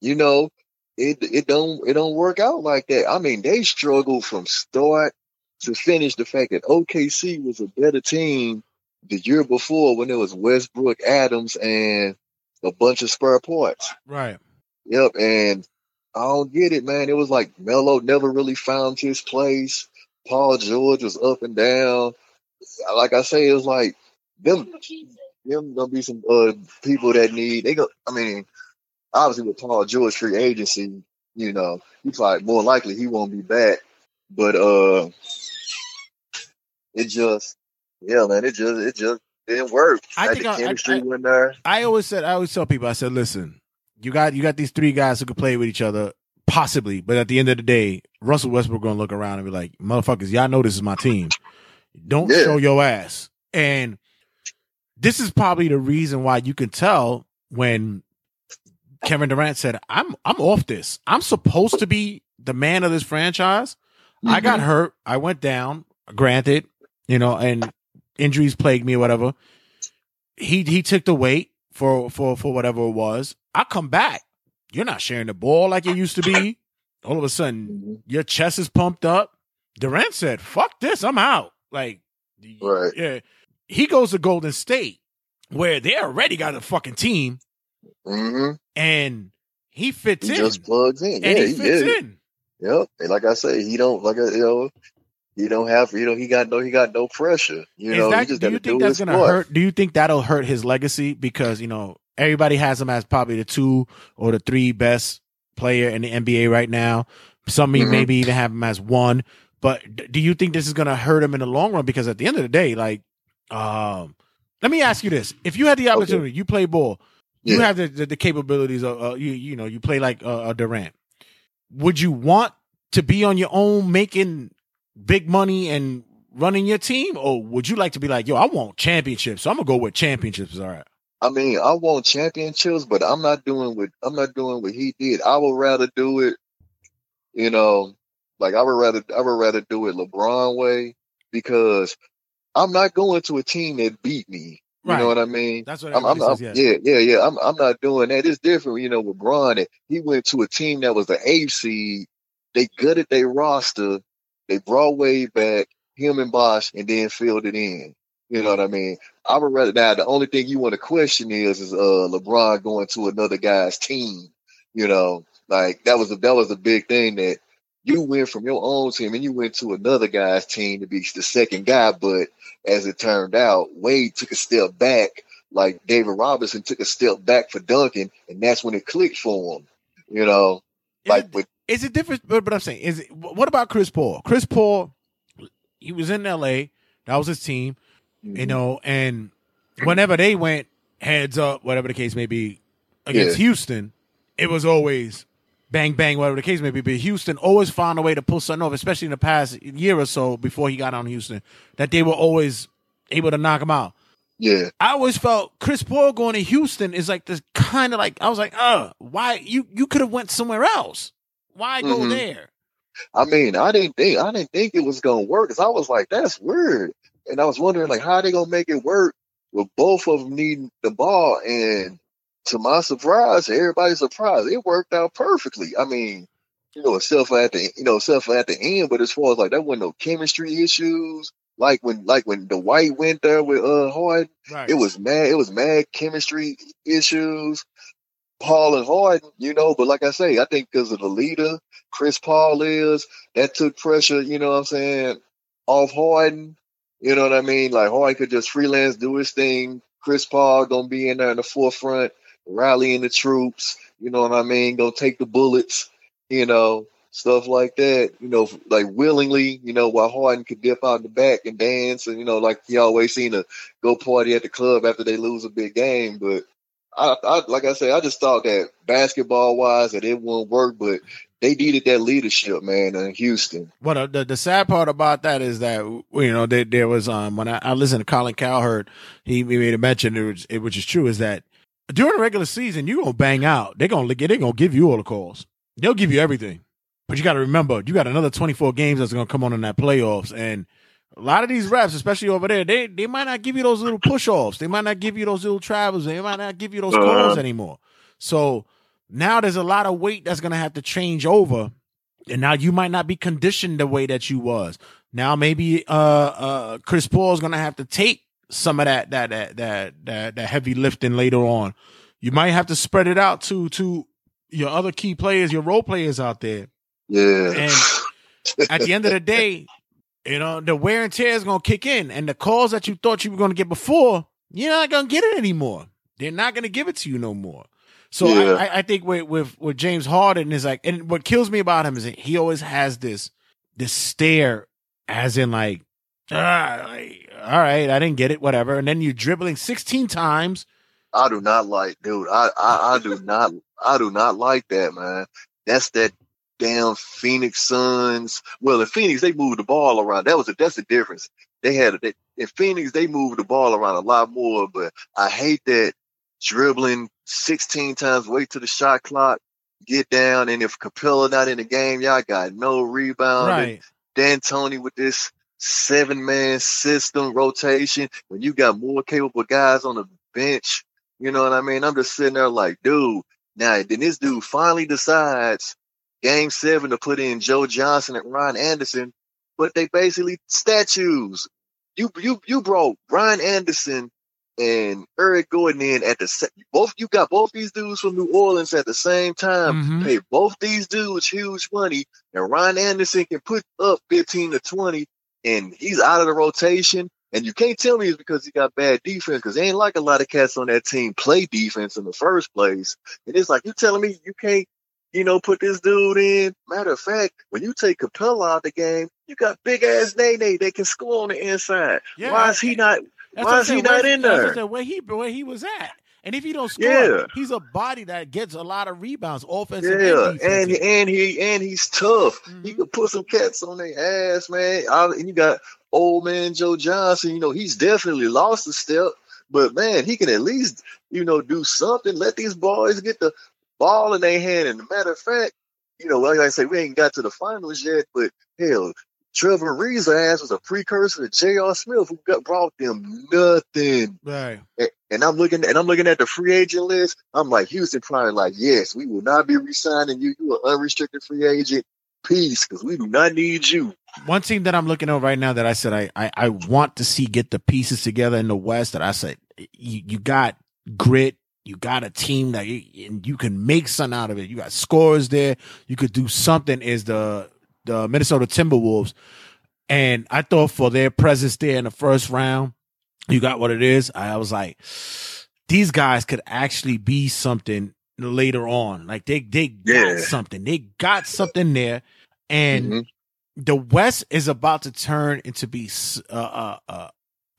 you know, it it don't it don't work out like that. I mean, they struggled from start to finish. The fact that OKC was a better team the year before when it was Westbrook, Adams, and a bunch of spare parts. Right. Yep, and I don't get it, man. It was like Melo never really found his place. Paul George was up and down. Like I say, it was like them. Them gonna be some uh, people that need. They go. I mean, obviously with Paul George free agency, you know, he probably more likely he won't be back. But uh, it just, yeah, man, it just it just didn't work. I Like, think the I- I- chemistry I- wasn't there. I always said I always tell people I said, listen, you got you got these three guys who could play with each other, possibly, but at the end of the day, Russell Westbrook gonna look around and be like, motherfuckers, y'all know this is my team. Don't Yeah. show your ass. And this is probably the reason why you can tell when Kevin Durant said, "I'm I'm off this. I'm supposed to be the man of this franchise. I got Mm-hmm. hurt. I went down. Granted, you know, and injuries plagued me or whatever. He he took the weight for for for whatever it was. I come back. You're not sharing the ball like it used to be. All of a sudden, Mhm. your chest is pumped up. Durant said, "Fuck this, I'm out." Like, Right. yeah, he goes to Golden State, where they already got a fucking team, hmm and he fits He in, just plugs in. and yeah, he he fits yeah. in. Yep. And like I say, he don't like you know, he don't have you know he got no he got no pressure. You Is know, that, he just do got you to think do that's gonna part. hurt? Do you think that'll hurt his legacy because you know everybody has him as probably the two or the three best player in the NBA right now. Some may- Mhm. maybe even have him as one. But do you think this is gonna hurt him in the long run? Because at the end of the day, like, um, let me ask you this: If you had the opportunity, you play ball, you Yeah. have the, the, the capabilities of uh, you you know you play like uh, a Durant. Would you want to be on your own making big money and running your team, or would you like to be like, yo, I want championships, so I'm gonna go with championships. All right. I mean, I want championships, but I'm not doing what I'm not doing what he did. I would rather do it, you know, like I would rather I would rather do it LeBron way because I'm not going to a team that beat me. You Right. know what I mean? That's what I'm, I'm, everybody I'm- Yeah. yeah, yeah, yeah. I'm, I'm not doing that. It's different, you know. With Bron, he went to a team that was the eighth seed. They gutted their roster. They brought Wade back, him and Bosh, and then filled it in. You know what I mean? I would rather now. The only thing you want to question is is uh LeBron going to another guy's team. You know, like that was a that was a big thing that you went from your own team and you went to another guy's team to be the second guy. But as it turned out, Wade took a step back, like David Robinson took a step back for Duncan, and that's when it clicked for him. You know, Is like it- with is it different? But, but I'm saying, is it, what about Chris Paul? Chris Paul, he was in L.A. That was his team, Mm-hmm. you know. And whenever they went heads up, whatever the case may be, against Houston, it was always bang bang, whatever the case may be. But Houston always found a way to pull something off, especially in the past year or so before he got on Houston, that they were always able to knock him out. yeah, I always felt Chris Paul going to Houston is like this kind of like I was like, uh, why you you could have went somewhere else? Why go Mhm. there? I mean, I didn't think I didn't think it was gonna work because I was like, that's weird, and I was wondering like how they gonna make it work with both of them needing the ball. And to my surprise, everybody's surprised, it worked out perfectly. I mean, you know, for at the you know, for at the end, but as far as like there wasn't no chemistry issues. Like when like when Dwight went there with uh Harden, Right. it was mad. It was mad chemistry issues. Paul and Harden, you know, but like I say, I think because of the leader Chris Paul is, that took pressure, you know what I'm saying, off Harden. You know what I mean? Like Harden could just freelance, do his thing. Chris Paul gonna be in there in the forefront, rallying the troops. You know what I mean? Gonna take the bullets. You know, stuff like that. You know, like willingly. You know, while Harden could dip out in the back and dance, and you know, like he always seen to go party at the club after they lose a big game. But I, I like I said, I just thought that basketball wise that it wouldn't work, but they needed that leadership, man, in Houston. Well, the, the the sad part about that is that you know there, there was um when I, I listened to Colin Cowherd, he, he made a mention, it was, it, which is true, is that during the regular season you gonna bang out. They're gonna they're gonna give you all the calls. They'll give you everything, but you got to remember you got another twenty four games that's gonna come on in that playoffs, and a lot of these reps, especially over there, they they might not give you those little push offs. They might not give you those little travels. They might not give you those Uh-huh. calls anymore. So now there's a lot of weight that's gonna have to change over and now you might not be conditioned the way that you was. Now maybe uh uh Chris Paul's gonna have to take some of that that that that that, that heavy lifting later on. You might have to spread it out to to your other key players, your role players out there. Yeah. And at the end of the day, you know, the wear and tear is gonna kick in, and the calls that you thought you were gonna get before, you're not gonna get it anymore. They're not gonna give it to you no more. So Yeah. I, I, think with, with with James Harden is like, and what kills me about him is that he always has this this stare, as in like, ah, like, all right, I didn't get it, whatever. And then you're dribbling 16 times. I do not like, dude. I, I, I do not, I do not like that, man. That's that damn Phoenix Suns. Well, the Phoenix they moved the ball around. That was a, that's the difference. they had they, in Phoenix they moved the ball around a lot more, but I hate that dribbling 16 times, wait to the shot clock, get down, and if Capela not in the game, y'all got no rebound. Right. D'Antoni with this seven man system rotation when you got more capable guys on the bench. You know what I mean? I'm just sitting there like, dude. Now then, this dude finally decides game seven to put in Joe Johnson and Ryan Anderson, but they basically statues. You you you brought Ryan Anderson and Eric Gordon in at the se- both. You got both these dudes from New Orleans at the same time. Mhm. Pay both these dudes huge money, and Ryan Anderson can put up 15 to 20, and he's out of the rotation. And you can't tell me it's because he got bad defense, because ain't like a lot of cats on that team play defense in the first place. And it's like you telling me you can't, you know, put this dude in. Matter of fact, when you take Capela out of the game, you got big ass Nene that can score on the inside. Yeah, Why is he not? Why is he not in that's there? saying, Where he where he was at. And if he don't score, Yeah. he's a body that gets a lot of rebounds, offensive Yeah, and and and he and he's tough. He Mhm. could put some cats on their ass, man. I- And you got old man Joe Johnson. You know he's definitely lost a step, but man, he can at least you know do something. Let these boys get the ball in their hand. And matter of fact, you know, like I say, we ain't got to the finals yet, but hell. Trevor Ariza's ass was a precursor to J.R. Smith, who got brought them nothing. right. And- And I'm looking and I'm looking at the free agent list. I'm like Houston probably like, yes, we will not be resigning you. You are an unrestricted free agent. Peace, because we do not need you. One team that I'm looking at right now that I said I, I, I want to see get the pieces together in the West that I said you, you got grit, you got a team that you, and you can make something out of it. You got scores there. You could do something. Is the the Minnesota Timberwolves, and I thought for their presence there in the first round, you got what it is. I was like, these guys could actually be something later on. Like they they got Yeah. something. They got something there, and Mhm. the West is about to turn into be uh, uh, uh,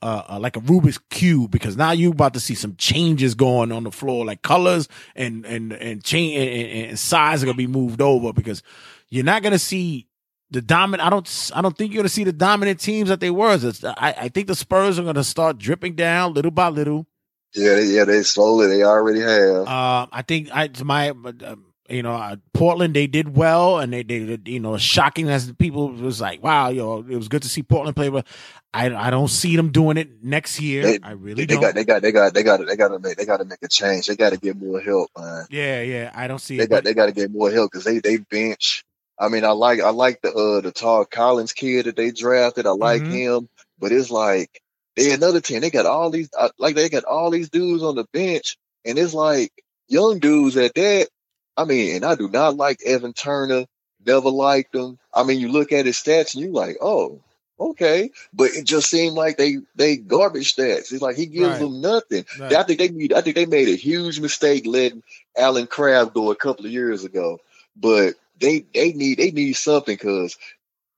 uh, uh, like a Rubik's cube because now you about to see some changes going on the floor, like colors and and and change and, and size are gonna be moved over because you're not gonna see the dominant. I don't I don't think you're gonna see the dominant teams that they were. It's, I I think the Spurs are gonna start dripping down little by little. Yeah, they, yeah, they slowly they already have. Uh, I think I my uh, you know uh, Portland they did well and they they did, you know shocking as people was like wow yo it was good to see Portland play but I I don't see them doing it next year They- I really they don't got they got they got they got they got to make they got to make a change. They got to get more help, man. yeah yeah I don't see They it got but they got to get more help because they they bench. I mean, I like I like the uh the Todd Collins kid that they drafted. I like Mhm. him, but it's like they another team. They got all these uh, like they got all these dudes on the bench, and it's like young dudes at that. I mean, and I do not like Evan Turner. Never liked him. I mean, you look at his stats and you like, oh, okay, but it just seemed like they they garbage stats. It's like he gives Right. them nothing. Right. I think they need. I think they made a huge mistake letting Allen Crabbe go a couple of years ago. But they they need they need something because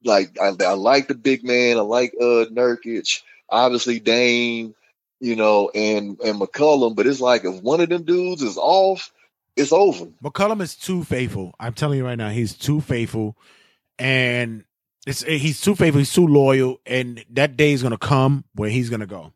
like I, I like the big man. I like uh Nurkic. Obviously Dame, you know, and and McCollum. But it's like if one of them dudes is off, it's over. McCollum is too faithful I'm telling you right now he's too faithful and it's he's too faithful he's too loyal and that day is gonna come where he's gonna go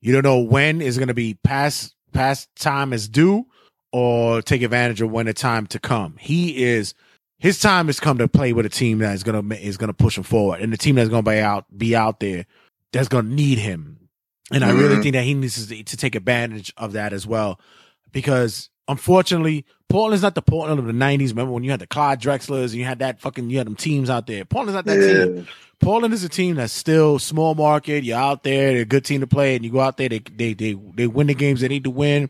you don't know when is gonna be past past time is due or take advantage of when the time to come he is his time has come to play with a team that is gonna is gonna push him forward and the team that's gonna be out be out there that's gonna need him and I really Mhm. think that he needs to, to take advantage of that as well because unfortunately, Portland's not the Portland of the '90s. Remember when you had the Clyde Drexlers and you had that fucking you had them teams out there. Portland's not that team. Portland is a team that's still small market. You're out there, they're a good team to play, and you go out there, they they they, they win the games they need to win,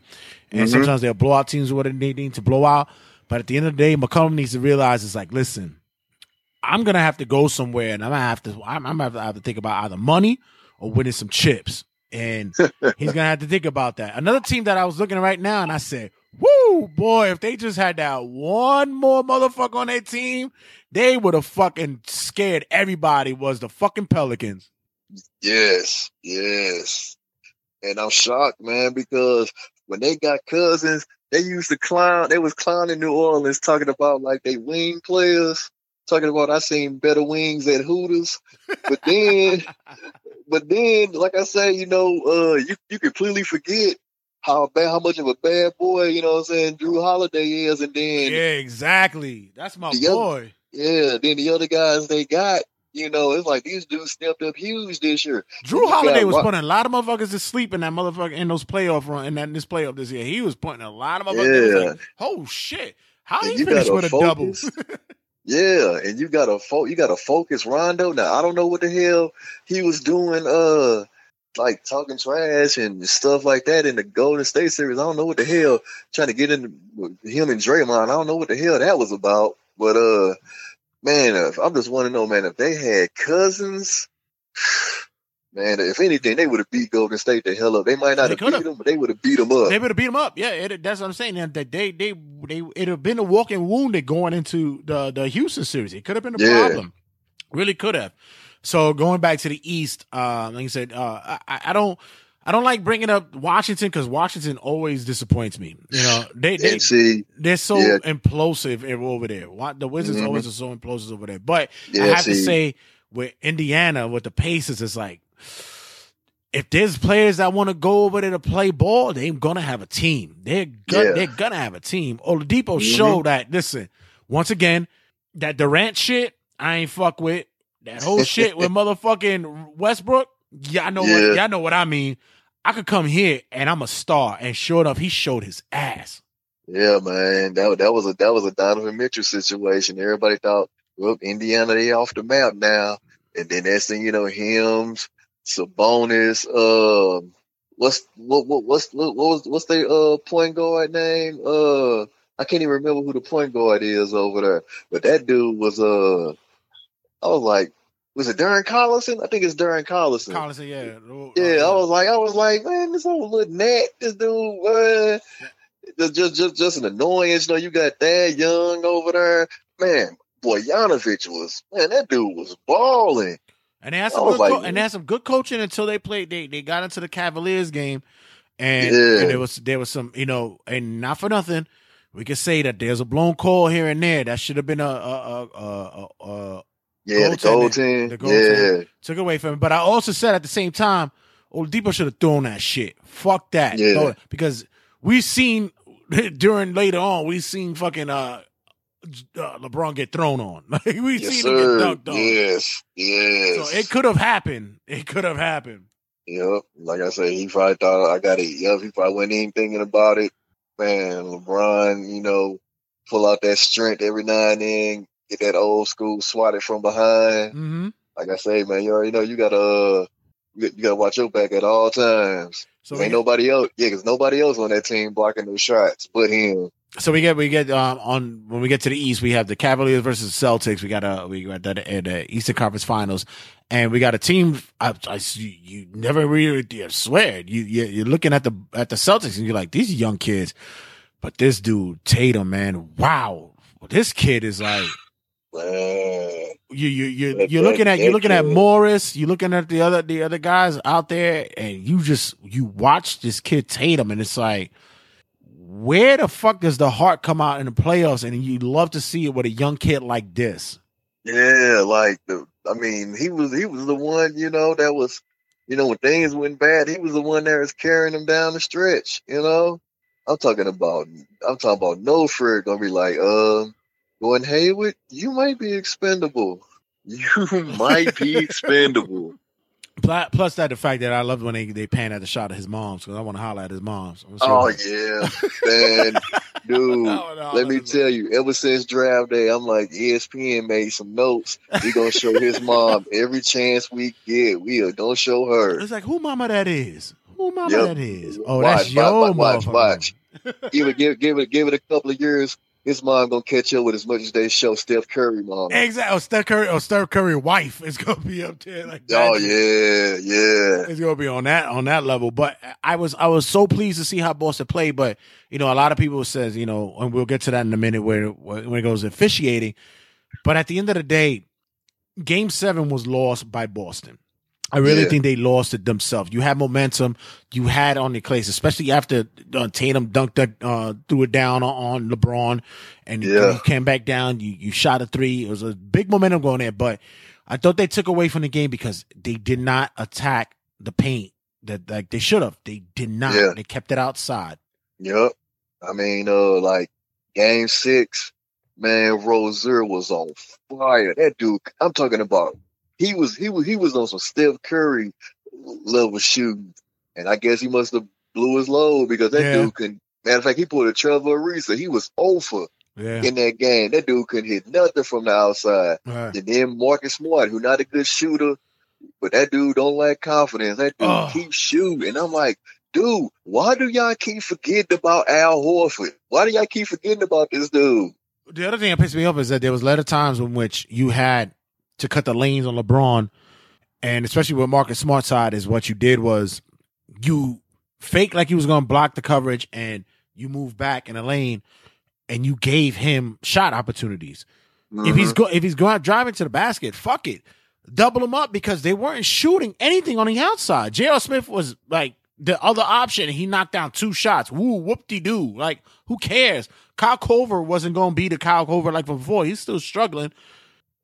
and Mhm. sometimes they'll blow out teams what they need to blow out. But at the end of the day, McCollum needs to realize it's like, listen, I'm gonna have to go somewhere, and I'm gonna have to I'm, I'm gonna have to, think about either money or winning some chips, and he's gonna have to think about that. Another team that I was looking at right now, and I said, "Woo, boy! If they just had that one more motherfucker on their team, they would have fucking scared everybody." Was the fucking Pelicans? Yes, yes. And I'm shocked, man, because when they got cousins, they used to clown. They was clowning New Orleans, talking about like they wing players, talking about I seen better wings at Hooters. But then, but then, like I say, you know, uh, you you completely forget how bad, how much of a bad boy, you know, what I'm saying Jrue Holiday is, and then Yeah, exactly. That's my The other- boy. yeah, then the other guys they got, you know, it's like these dudes stepped up huge this year. Jrue Holiday was putting a lot of motherfuckers to sleep in that motherfucker in those playoff run in that in this playoff this year. He was putting a lot of motherfuckers. Yeah. Like, oh shit! How And he you finished gotta with a double? Yeah, and you got to fo- you got to focus Rondo. Now I don't know what the hell he was doing, uh, like talking trash and stuff like that in the Golden State series. I don't know what the hell trying to get in him and Draymond. I don't know what the hell that was about. But uh, man, if, I'm just want to know, man, if they had cousins. Man, if anything, they would have beat Golden State the hell up. They might not They have beat them, but they would have beat them up. They would have beat them up. Yeah, it, that's what I'm saying. That they they they it'd have been a walking wounded going into the the Houston series. It could have been a Yeah. problem. Really could have. So going back to the East, uh, like I said, uh, I, I don't. I don't like bringing up Washington because Washington always disappoints me. You know, they, they see, they're so Yeah. implosive over there. The Wizards Mhm. always are so implosive over there. But I yeah, have to say, with Indiana, with the Pacers, it's like if there's players that want to go over there to play ball, they're gonna have a team. They're gonna, Yeah. they're gonna have a team. Oladipo Mhm. showed that. Listen, once again, that Durant shit, I ain't fuck with that whole shit with motherfucking Westbrook. Yeah, I know Yeah. what y'all know what I mean. I could come here and I'm a star, and sure enough, he showed his ass. Yeah, man, that that was a that was a Donovan Mitchell situation. Everybody thought, well, Indiana they off the map now, and then next thing you know, hymns, Sabonis, um, what's what what what's what was what's their uh point guard name? Uh, I can't even remember who the point guard is over there, but that dude was uh, I was like, was it Darren Collison? I think it's Darren Collison. Collison, "Yeah, Yeah, uh, I was like, I was like, man, this old little net, this dude, just, just, just, just an annoyance. You know, you got that young over there, man. Boyanovich was, man, that dude was balling. And they had some good co- and they had some good coaching until they played. They they got into the Cavaliers game, and, Yeah. and there was there was some you know, and not for nothing, we could say that there's a blown call here and there that should have been a a a, a, a Yeah, the Goaltending. gold team. The yeah, goaltending. took away from him. But I also said at the same time, Oladipo should have thrown that shit. Fuck that. Yeah. Because we seen during later on, we seen fucking uh, uh LeBron get thrown on. Like we yes, seen sir. him get dunked on. Yes, yes. So it could have happened. It could have happened. Yep. Like I said, he probably thought I got it. Yep. He probably wasn't even thinking about it. Man, LeBron, you know, pull out that strength every now and then, get that old school swatted from behind. Mm-hmm. Like I say, man, you already know you gotta uh, you gotta watch your back at all times. So ain't nobody else, yeah, because nobody else on that team blocking those shots but him. so we get we get um, on when we get to the East, we have the Cavaliers versus the Celtics. We got a we got that at the Eastern Conference Finals, and we got a team. I, I you, never really swear you you- you're looking at the at the Celtics and you're like these young kids, but this dude Tatum, man, wow, this kid is like. You you you you're looking at you're looking at. Morris, you're looking at the other the other guys out there, and you just you watch this kid Tatum, and it's like, where the fuck does the heart come out in the playoffs? And you love to see it with a young kid like this. yeah, like the, I mean, he was he was the one, you know, that was, you know, when things went bad, he was the one that was carrying them down the stretch. You know, I'm talking about, I'm talking about no Fred gonna be like, um, going Hayward, you might be expendable. You might be expendable. Plus that the fact that I love when they they pan at the shot of his mom's because I want to holler at his mom's. Oh yeah, man, dude. No, no, let me tell you, ever since draft day, I'm like ESPN made some notes. We gonna show his mom every chance we get. We are gonna show her. It's like who mama that is? Who mama Yep. that is? Oh, Watch, that's your watch, watch, watch. Give it, give, give it, give it a couple of years. His mom gonna catch up with as much as they show Steph Curry mom. Exactly. Oh, Steph Curry. Oh, Steph Curry wife is gonna be up there like oh, that. Oh yeah, yeah. It's gonna be on that on that level. But I was I was so pleased to see how Boston played. But you know, a lot of people says you know, and we'll get to that in a minute where when it goes officiating. But at the end of the day, Game Seven was lost by Boston. I really Yeah. think they lost it themselves. You had momentum, you had on the place, especially after uh, Tatum dunked that, uh, threw it down on, on LeBron, and Yeah. you came back down. You you shot a three. It was a big momentum going there, but I thought they took away from the game because they did not attack the paint that like they should have. They did not. Yeah. They kept it outside. Yep. I mean, uh, like game six, man, Rozier was on fire. That dude, I'm talking about. He was he was he was on some Steph Curry level shooting, and I guess he must have blew his load because that Yeah. dude can. Matter of fact, he pulled a Trevor Ariza. He was over Yeah. in that game. That dude couldn't hit nothing from the outside. Right. And then Marcus Smart, who not a good shooter, but that dude don't lack confidence. That dude Oh. keeps shooting. And I'm like, dude, why do y'all keep forgetting about Al Horford? Why do y'all keep forgetting about this dude? The other thing that pissed me off is that there was a lot of times in which you had to cut the lanes on LeBron, and especially with Marcus Smart side, is what you did was you fake like you was going to block the coverage, and you move back in a lane, and you gave him shot opportunities. If he's Mhm. go if he's going driving to the basket, fuck it, double him up because they weren't shooting anything on the outside. J.R. Smith was like the other option. and He knocked down two shots. Woo, whoop de doo. Like who cares? Kyle Korver wasn't going to be the Kyle Korver like before. He's still struggling.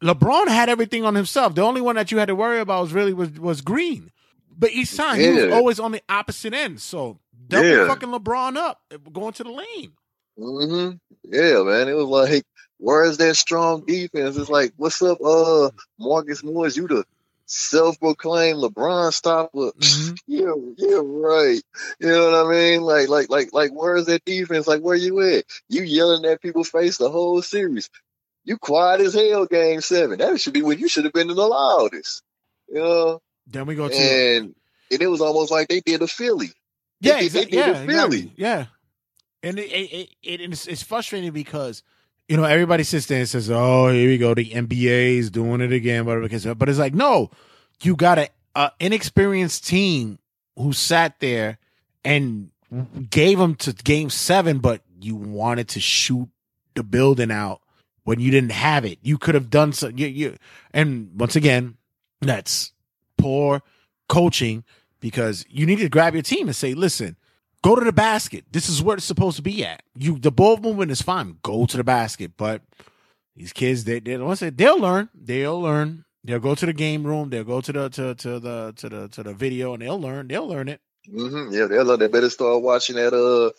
LeBron had everything on himself. The only one that you had to worry about was really was was Green. But each time he was always on the opposite end. So double Yeah. fucking LeBron up, going to the lane. hmm Yeah, man. It was like, where's that strong defense? It's like, what's up, uh, Marcus Morris? You the self-proclaimed LeBron stopper. Mhm. Yeah, yeah, right. You know what I mean? Like, like, like, like, where's that defense? Like, where you at? You yelling at people's face the whole series. You quiet as hell, game seven. That should be when you should have been in the loudest. You know? Then we go to And and it was almost like they did a Philly. They Yeah, did- they did Yeah, a Philly. exactly. Yeah, and it, it, it, it it's, it's frustrating because you know everybody sits there and says, "Oh, here we go, the NBA is doing it again," whatever. Because, but it's like, no, you got a, a inexperienced team who sat there and gave them to Game Seven, but you wanted to shoot the building out when you didn't have it. You could have done so. You, you and once again, that's poor coaching because you need to grab your team and say, listen, go to the basket. This is where it's supposed to be at. You the ball movement is fine. Go to the basket. But these kids, they they once they they'll learn. They'll learn. They'll go to the game room. They'll go to the to to the to the to the video, and they'll learn. They'll learn it. hmm Yeah, they'll learn. they better start watching that uh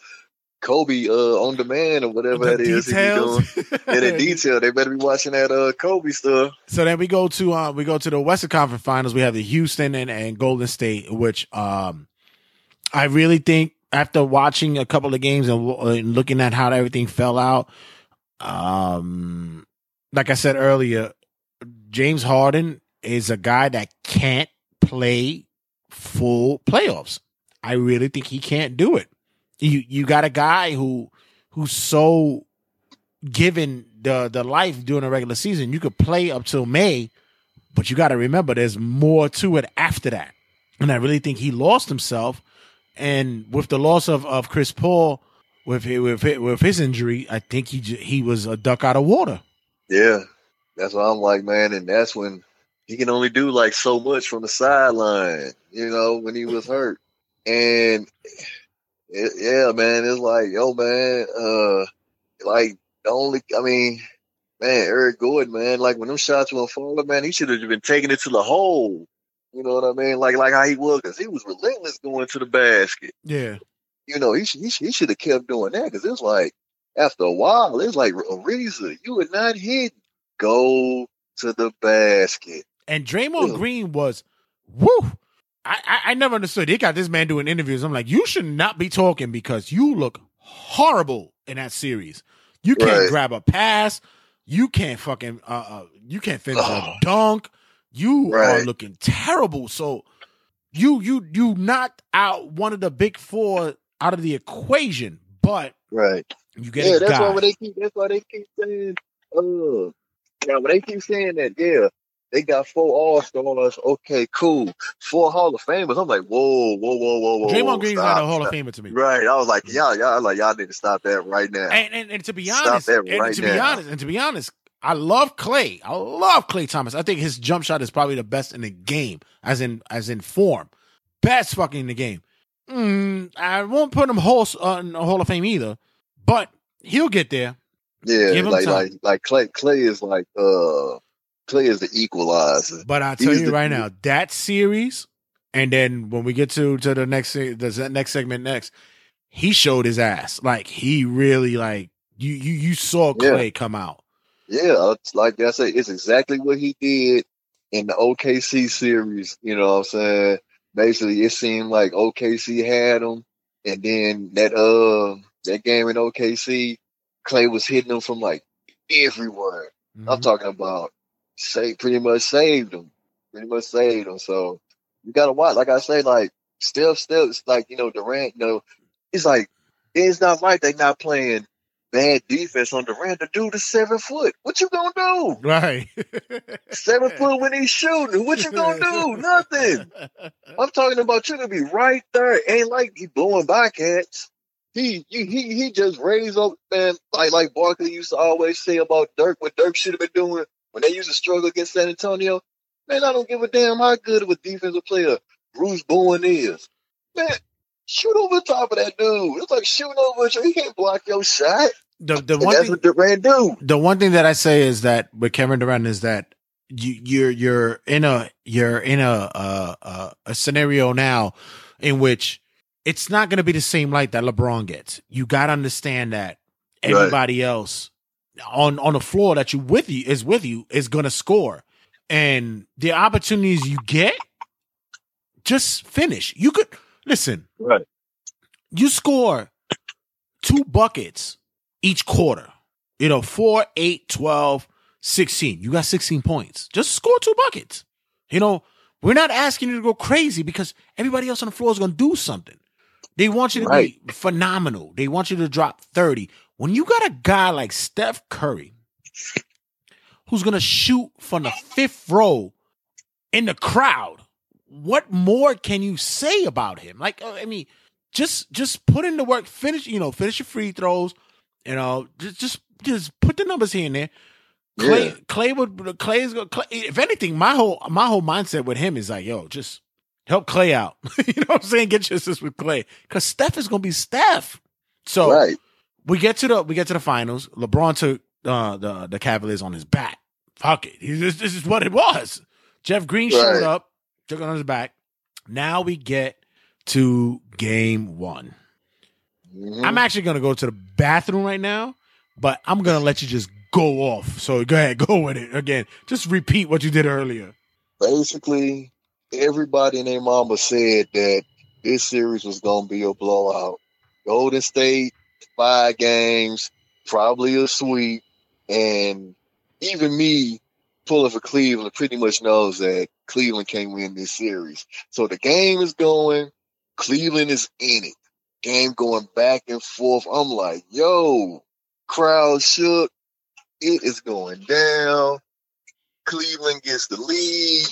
Kobe uh on demand or whatever The that is. he be doing. details. Yeah, the detail. They better be watching that uh Kobe stuff. So then we go to uh we go to the Western Conference Finals. We have the Houston and, and Golden State, which um I really think after watching a couple of games and, and looking at how everything fell out, um like I said earlier, James Harden is a guy that can't play full playoffs. I really think he can't do it. You you got a guy who who's so given the the life during the regular season. You could play up till May, but you got to remember there's more to it after that. And I really think he lost himself. And with the loss of, of Chris Paul, with with hi- with his injury, I think he he was a duck out of water. Yeah, that's what I'm like, man. And that's when he can only do like so much from the sideline, you know, when he was hurt. And yeah, man, it's like, yo, man, uh, like the only, I mean, man, Eric Gordon, man, like when them shots were falling, man, he should have been taking it to the hole. You know what I mean? Like, like how he was, because he was relentless going to the basket. Yeah, You know, he should, he he should have kept doing that because it's like after a while, it's like Ariza, you are not hitting. Go to the basket. and Draymond Yeah. Green was woo. I, I I never understood. They got this man doing interviews. I'm like, you should not be talking because you look horrible in that series. You can't Right. grab a pass. You can't fucking uh, uh you can't finish a Oh. dunk. You are looking terrible. So you you you knocked out one of the big four out of the equation, but Right. you get Yeah, that's guy. why they keep that's why they keep saying uh yeah, when they keep saying that, yeah, they got four all stars. Okay, cool. Four Hall of Famers. I'm like, whoa, whoa, whoa, whoa, whoa. Draymond Green's stop, not a Hall stop. of Famer to me. Right. I was like, y'all, y'all like y'all need to stop that right now. And, and and to be honest, and to be honest, and to be honest, I love Klay. I love Klay Thompson. I think his jump shot is probably the best in the game, as in as in form, best fucking in the game. Mm, I won't put him whole, uh, in the Hall of Fame either, but he'll get there. yeah, like like like Klay Klay is like uh Klay is the equalizer. But I'll tell He's you the- right now, that series, and then when we get to to the next the next segment next, he showed his ass. Like he really like you you you saw Yeah. Klay come out. Yeah, like I say, it's exactly what he did in the OKC series. You know what I'm saying? Basically, it seemed like OKC had him, and then that uh that game in OKC, Klay was hitting him from like everywhere. I'm Mhm. talking about say pretty much saved him, pretty much saved him. So you gotta watch. Like I say, like Steph, Steph, it's like you know Durant. You know, it's like it's not like they not playing bad defense on Durant. The dude is seven foot. What you gonna do? Right. Seven foot when he's shooting. What you gonna do? Nothing. I'm talking about you to be right there. Ain't like he blowing by cats. He he he he just raised up man like like Barkley used to always say about Dirk what Dirk should have been doing when they used to struggle against San Antonio. Man, I don't give a damn how good of a defensive player Bruce Bowen is. Man, shoot over the top of that dude. It's like shooting over. He can't block your shot. The the one that's thing what Durant do. the one thing that I say is that with Kevin Durant is that you, you're you're in a you're in a a, a, a scenario now in which it's not going to be the same light that LeBron gets. You got to understand that Right. everybody else on on the floor that you with you is with you is going to score, and the opportunities you get, just finish. You could listen. Right. You score two buckets each quarter. You know, 4, 8, 12, 16. You got 16 points. Just score two buckets. You know, we're not asking you to go crazy because everybody else on the floor is going to do something. They want you to Right. be phenomenal. They want you to drop 30. When you got a guy like Steph Curry who's going to shoot from the fifth row in the crowd, what more can you say about him? Like, uh, I mean, just just put in the work, finish, you know, finish your free throws, you know, just just just put the numbers here and there. Klay, Yeah. Klay would Klay is gonna. Klay, if anything, my whole my whole mindset with him is like, yo, just help Klay out. you know what I'm saying? Get your assist with Klay because Steph is gonna be Steph. So Right. We get to the we get to the finals. LeBron took uh, the the Cavaliers on his back. Fuck it. He, this, this is what it was. Jeff Green showed up, took it on his back. Now we get to game one. Mhm. I'm actually gonna go to the bathroom right now, but I'm gonna let you just go off. So go ahead, go with it again. Just repeat what you did earlier. basically everybody and their mama said that this series was gonna be a blowout. Golden State, five games, probably a sweep, and even me pulling for Cleveland pretty much knows that Cleveland can't win this series. So the game is going, Cleveland is in it. Game going back and forth. I'm like, yo, crowd shook. It is going down. Cleveland gets the lead,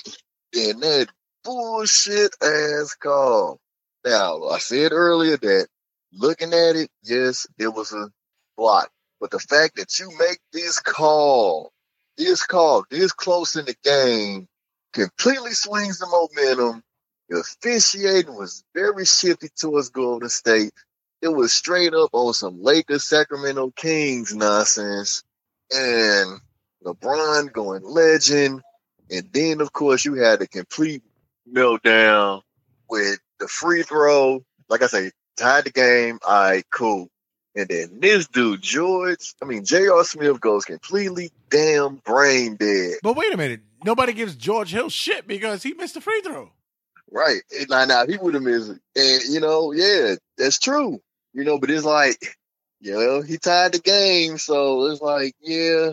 Then that bullshit ass call. Now, I said earlier that looking at it, yes, it was a block. But the fact that you make this call, this call, this close in the game, completely swings the momentum. The officiating was very shifty towards Golden State. It was straight up on some Lakers, Sacramento Kings nonsense. And LeBron going legend. And then, of course, you had a complete meltdown with the free throw. Like I say, tied the game. All right, cool. And then this dude, George, I mean, J.R. Smith goes completely damn brain dead. But wait a minute, nobody gives George Hill shit because he missed the free throw. Right. Now, now he would have missed it. And, you know, yeah, that's true. You know, but it's like, you know, he tied the game. So it's like, yeah,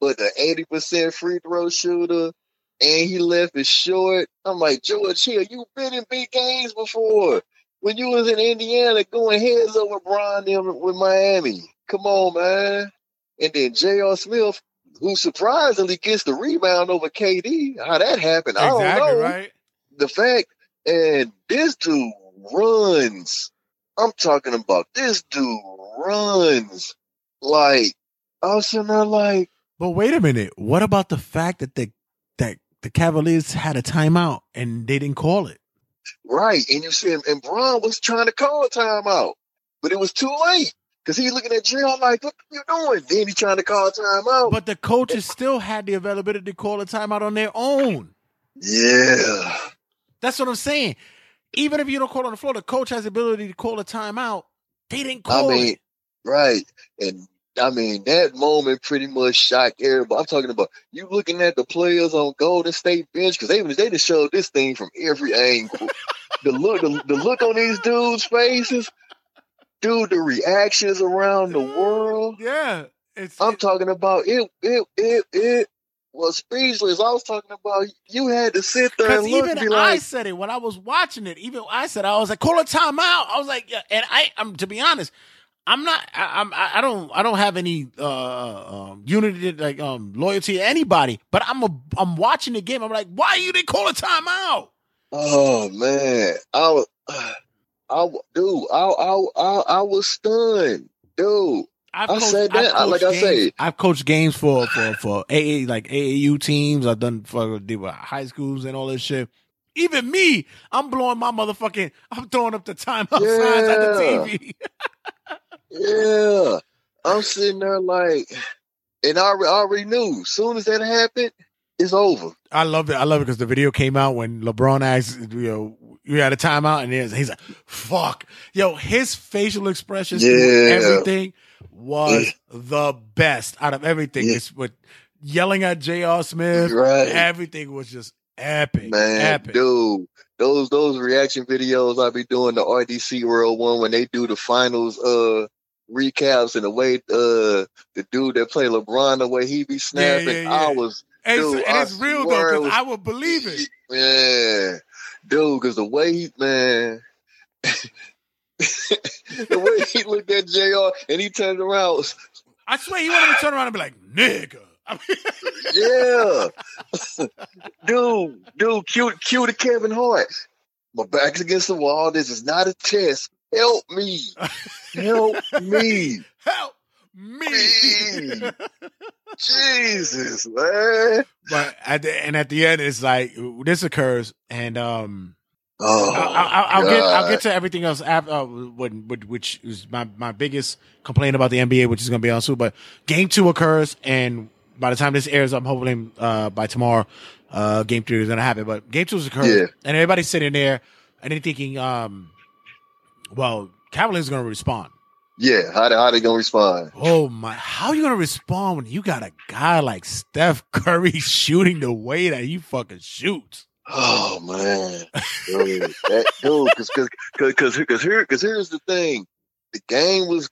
but the 80% free throw shooter and he left it short. I'm like, George Hill, you've been in big games before. When you was in Indiana going heads over Brian them with Miami. Come on, man. And then J.R. Smith, who surprisingly gets the rebound over KD. How that happened, I don't know right. the fact and this dude runs. I'm talking about this dude runs like I was sitting there like But wait a minute, what about the fact that the that the Cavaliers had a timeout and they didn't call it? Right, and you see him and Bron was trying to call a timeout, but it was too late Cause he looking at Jim, I'm like, what you doing? Then he trying to call a timeout. But the coaches still had the availability to call a timeout on their own. yeah. That's what I'm saying. Even if you don't call on the floor, the coach has the ability to call a timeout. They didn't call I mean, it. right. And I mean, that moment pretty much shocked everybody. I'm talking about you looking at the players on Golden State bench because they they just showed this thing from every angle. the look, the, the look on these dudes' faces, dude. The reactions around the world. Yeah. It's, I'm it- talking about it. It it it was speechless. I was talking about you had to sit there and look even and be I like, said it when I was watching it. Even I said I was like, "Call a timeout." I was like, yeah, and I, I'm to be honest, I'm not. I, I'm. I I don't. I don't have any uh, um, unity, like um, loyalty to anybody. But I'm a. I'm watching the game. I'm like, why you didn't call a timeout? "Oh man, I was, I dude, I I I, I was stunned, dude." I've I said that. I- coached like I games- say- I've coached games for for for AA like AAU teams. I've done for high schools and all this shit. Even me, I'm blowing my motherfucking. I'm throwing up the timeout signs at the TV. Yeah, I'm sitting there like, and I already, knew. Soon as that happened, it's over. I love it. I love it because the video came out when LeBron asked, you know, you had a timeout, and he's, like, "Fuck, yo!" His facial expressions, Yeah. everything was the best out of everything. Yeah. It's with yelling at J.R. Smith. Right. Everything was just epic, Man, epic. dude, those those reaction videos I be doing the RDC World one when they do the finals uh recaps and the way uh the dude that play LeBron the way he be snapping, yeah, yeah. I was and, it's, dude, and I it's real though it was- I would believe it. man, dude, because the way he man. the way he looked at JR and he turned around was I swear he wanted to turn around and be like, "Nigga." I mean, Yeah. dude, dude, cue, cue to Kevin Hart. My back's against the wall. This is not a test. Help me. Help me. help me. Me. Jesus, man. but at the and at the end, it's like this occurs, and um. Oh, I'll, I'll, I'll get I'll get to everything else after, uh, which is my, my biggest complaint about the NBA, which is going to be on soon. But game two occurs, and by the time this airs, I'm hoping uh, by tomorrow, uh, game three is going to happen. But game two occurs, Yeah. and everybody's sitting there and they're thinking, um, well, Cavaliers going to respond. Yeah, how they, how they gonna respond? Oh my! How you gonna respond when you got a guy like Steph Curry shooting the way that he fucking shoots? Oh man, dude, that, dude, because because because because here because here's the thing, the game was,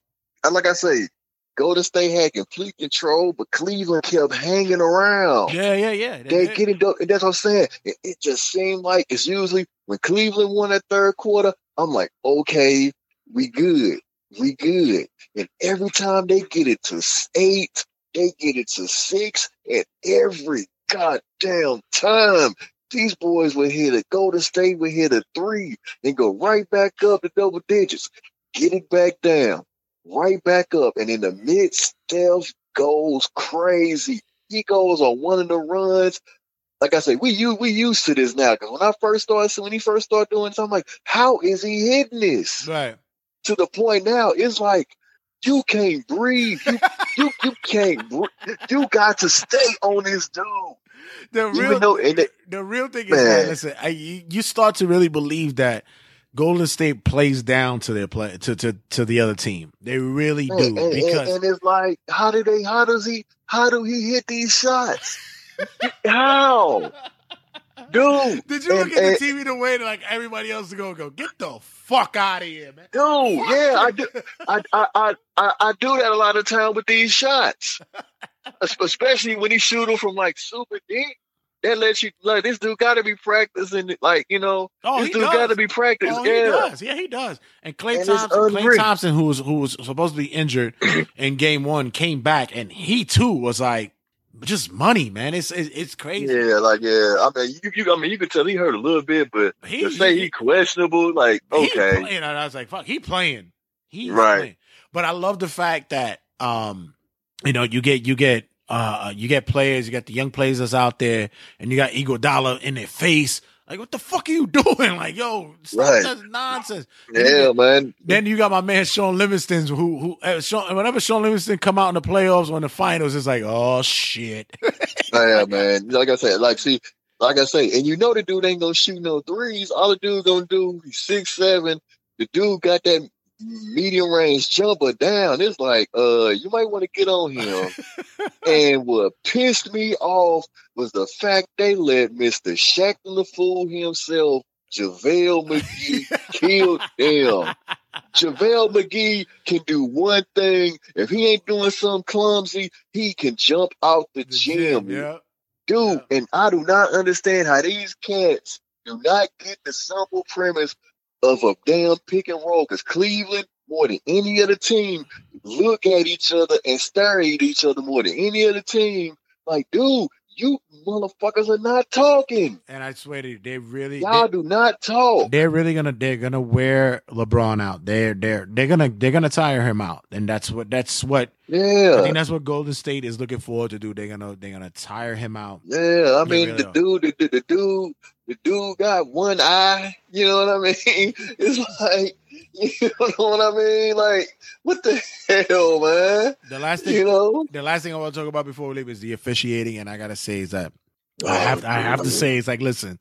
like I say, Golden State had complete control, but Cleveland kept hanging around. Yeah, yeah, yeah. They getting dope, and that's what I'm saying. It, it just seemed like it's usually when Cleveland won that third quarter, I'm like, okay, we good, we good. And every time they get it to eight, they get it to six, and every goddamn time these boys would hit a Golden State would hit a three and go right back up to double digits, get it back down, right back up, and in the midst, Steph goes crazy. He goes on one of the runs. Like I say, we you we used to this now. Cause when I first started, when he first started doing this, I'm like, how is he hitting this? right. To the point now, it's like you can't breathe. You you you can't. Breathe. You got to stay on this dude. The real, though- it- the real thing is Man. listen, I, you, you start to really believe that Golden State plays down to their play to to to the other team. They really do And, and- and it's like, how do they? How does he? How do he hit these shots? How, dude? did you and- look at the TV the way that like everybody else is going to go get the fuck out of here, man? Dude, yeah, I do. I, I, I, I, do that a lot of time with these shots, especially when he shoot them from like super deep. That lets you like this dude got to be practicing. Like you know, Oh, this he dude does. got to be practicing. Oh, he yeah, does. Yeah, he does. And Klay And Thompson, Klay. Thompson, who was who was supposed to be injured in Game One, came back, and he too was like just money, man. It's it's, crazy. yeah, like yeah. I mean, you, you, I mean, you could tell he hurt a little bit, but He- to say he- he questionable, like He okay, playing, and I was like, fuck, he playing. He Right. playing. But I love the fact that um, you know, you get you get uh you get players, you got the young players that's out there, and you got Iguodala in their face Like, what the fuck are you doing? Like, yo, stop Right. that nonsense. Yeah, man. Then you got my man Shaun Livingston, who who uh, Shaun, whenever Shaun Livingston come out in the playoffs or in the finals, it's like, oh shit. Yeah, man. Like I said, like see, like I say, and you know the dude ain't gonna shoot no threes. All the dude gonna do, he's six seven. The dude got that medium range jumper down. It's like, uh, you might want to get on him. and what pissed me off was the fact they let Mr. Shaqtin' a fool himself. JaVale McGee killed them. JaVale McGee can do one thing. If he ain't doing something clumsy, he can jump out the, gym. yeah. Dude, and I do not understand how these cats do not get the simple premise of a damn pick and roll. Because Cleveland, more than any other team, look at each other and stare at each other more than any other team. Like, dude, you motherfuckers are not talking. And I swear to you, they really Y'all they, do not talk. they're really gonna they're gonna wear LeBron out. They're they're they're gonna they're gonna tire him out. And that's what that's what Yeah, I think that's what Golden State is looking forward to do. They're gonna they're gonna tire him out. Yeah, I mean the dude, the, the, the dude, the dude got one eye. You know what I mean? It's like, you know what I mean? Like, what the hell, man? The last thing You know? the last thing I want to talk about before we leave is the officiating, and I gotta say is that Oh, I have I have to say it's like listen,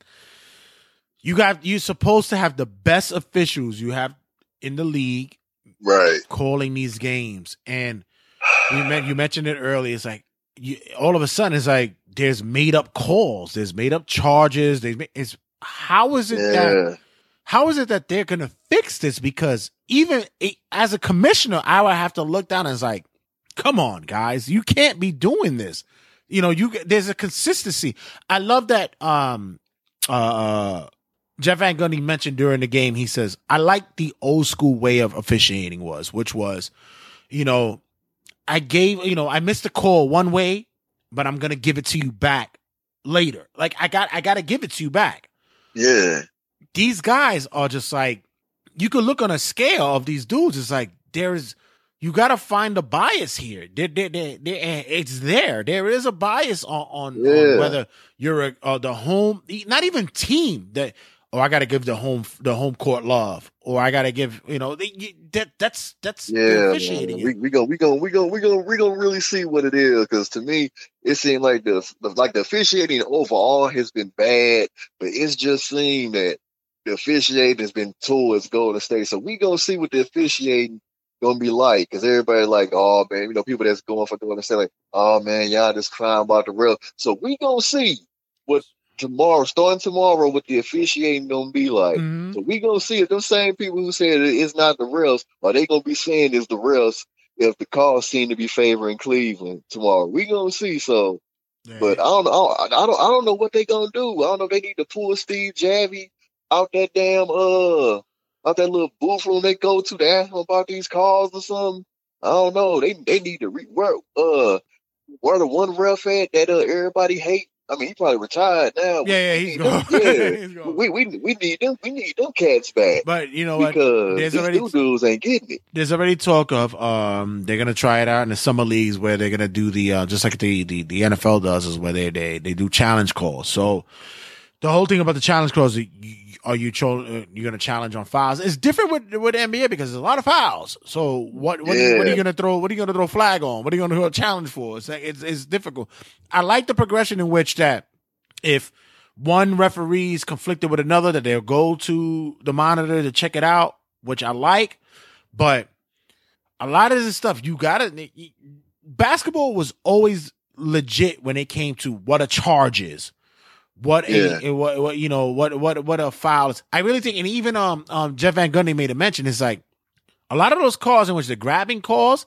you got you're supposed to have the best officials you have in the league Right. calling these games, and we met, you mentioned it earlier. It's like you, all of a sudden it's like there's made up calls, there's made up charges. There's it's how is it that how is it that they're to fix this? Because even as a commissioner, I would have to look down and it's like, come on, guys, you can't be doing this. You know, you there's a consistency. I love that. Um, uh, Jeff Van Gundy mentioned during the game. He says, "I like the old school way of officiating was, which was, you know, I gave, you know, I missed a call one way, but I'm gonna give it to you back later. Like I got, I got to give it to you back." Yeah. these guys are just like you could look on a scale of these dudes. It's like there's you got to find the bias here. There, there, there, there- it's there. There is a bias on, on, on whether you're a, uh, the home, not even team that. Oh, I got to give the home the home court love, or I got to give you know that that's that's Yeah, officiating. man. we we gonna we gonna we gonna we gonna we gonna really see what it is because to me it seemed like the like the officiating overall has been bad, but it's just seemed that the officiating has been towards Golden State. So we gonna see what the officiating gonna be like because everybody like oh man, you know people that's going for Golden State like oh man y'all just crying about the real. So we gonna see what tomorrow starting tomorrow what the officiating gonna be like. Mhm. So we gonna see if those same people who said it is not the refs, are they gonna be saying it's the refs if the calls seem to be favoring Cleveland tomorrow? We gonna see. So, but I don't know. I don't. I don't know what they gonna do. I don't know. if They need to pull Steve Javie out that damn uh out that little booth room they go to to ask him about these calls or something. I don't know. They they need to re where uh where the one ref at that uh, everybody hate. I mean, he probably retired now. yeah, yeah, he's need them- gone. yeah, He's gone. we, we we need them. We need them cats back But you know what? because There's already- dudes ain't getting it. there's already talk of um they're gonna try it out in the summer leagues where they're gonna do the uh, just like the, the the NFL does is where they they they do challenge calls. So the whole thing about the challenge calls, you- are you cho- uh, you're gonna challenge on fouls? It's different with with NBA because there's a lot of fouls. So what what, are you, what are you gonna throw? What are you gonna throw flag on? What are you gonna do a challenge for? It's like, it's it's difficult. I like the progression in which that if one referee is conflicted with another, that they'll go to the monitor to check it out, which I like. But a lot of this stuff, you gotta. Basketball was always legit when it came to what a charge is, what Yeah. a what, what you know what what what a foul is. I really think, and even um um Jeff Van Gundy made a mention. It's like a lot of those calls in which the grabbing calls,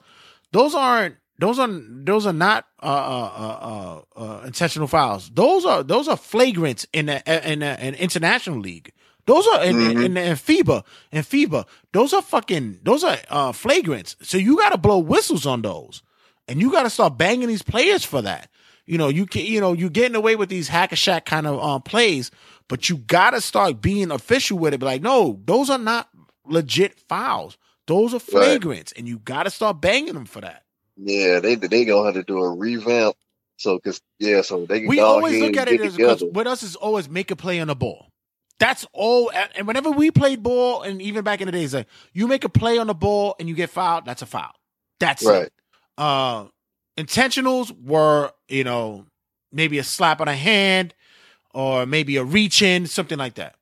those aren't those are those are not uh, uh, uh, uh, uh, intentional fouls. Those are those are flagrants in the, in the, in international league. Those are in, Mhm. in, in, FIBA in FIBA. Those are fucking those are uh, flagrants. So you got to blow whistles on those, and you got to start banging these players for that. You know you can you know you're getting away with these hack a Shaq kind of um, plays, but you got to start being official with it. Be like, no, those are not legit fouls. Those are flagrants, and you got to start banging them for that. Yeah, they they gonna have to do a revamp. So, cause yeah, so they can We always look at it as together. with us is always make a play on the ball. That's all. And whenever we played ball, and even back in the days, like you make a play on the ball and you get fouled, that's a foul. That's Right. it. Uh, intentionals were, you know, maybe a slap on a hand or maybe a reach in, something like that.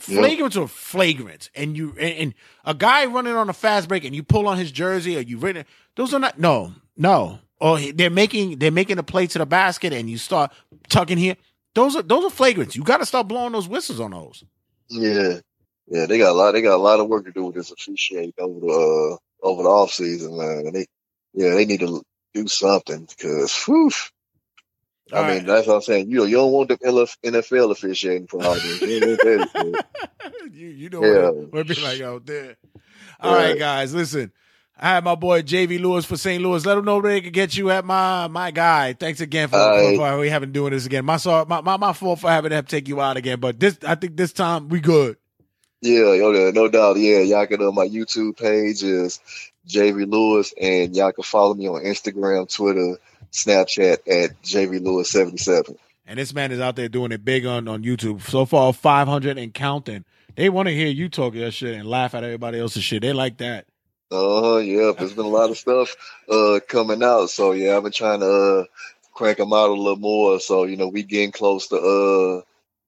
Flagrants are flagrant, and you and, and a guy running on a fast break and you pull on his jersey or you written those are not no no. Or they're making they're making a play to the basket and you start tucking here. Those are those are flagrants. You got to start blowing those whistles on those. Yeah, yeah, they got a lot. They got a lot of work to do with this officiating over the uh, over the off season, man. And they, yeah, they need to do something because, whew, I All mean, right. that's what I'm saying. You know, you don't want the NFL officiating for all this. You ain't with that shit. you, know Yeah. what, it, be like out there. All right, Right. guys, listen. I had my boy JV Lewis for St. Louis. Let them know where they can get you at my my guy. Thanks again for, right. for we having doing this again. My sorry, my, my my fault for having to have take you out again. But this, I think this time we good. Yeah, yeah, no doubt. Yeah, y'all can. Uh, my YouTube page is JV Lewis, and y'all can follow me on Instagram, Twitter, Snapchat at JV Lewis seventy seven. And this man is out there doing it big on on YouTube. So far, five hundred and counting. They want to hear you talk your shit and laugh at everybody else's shit. They like that. Uh, yeah, there's been a lot of stuff uh coming out. So yeah, I've been trying to uh crank them out a little more. So you know, we getting close to uh,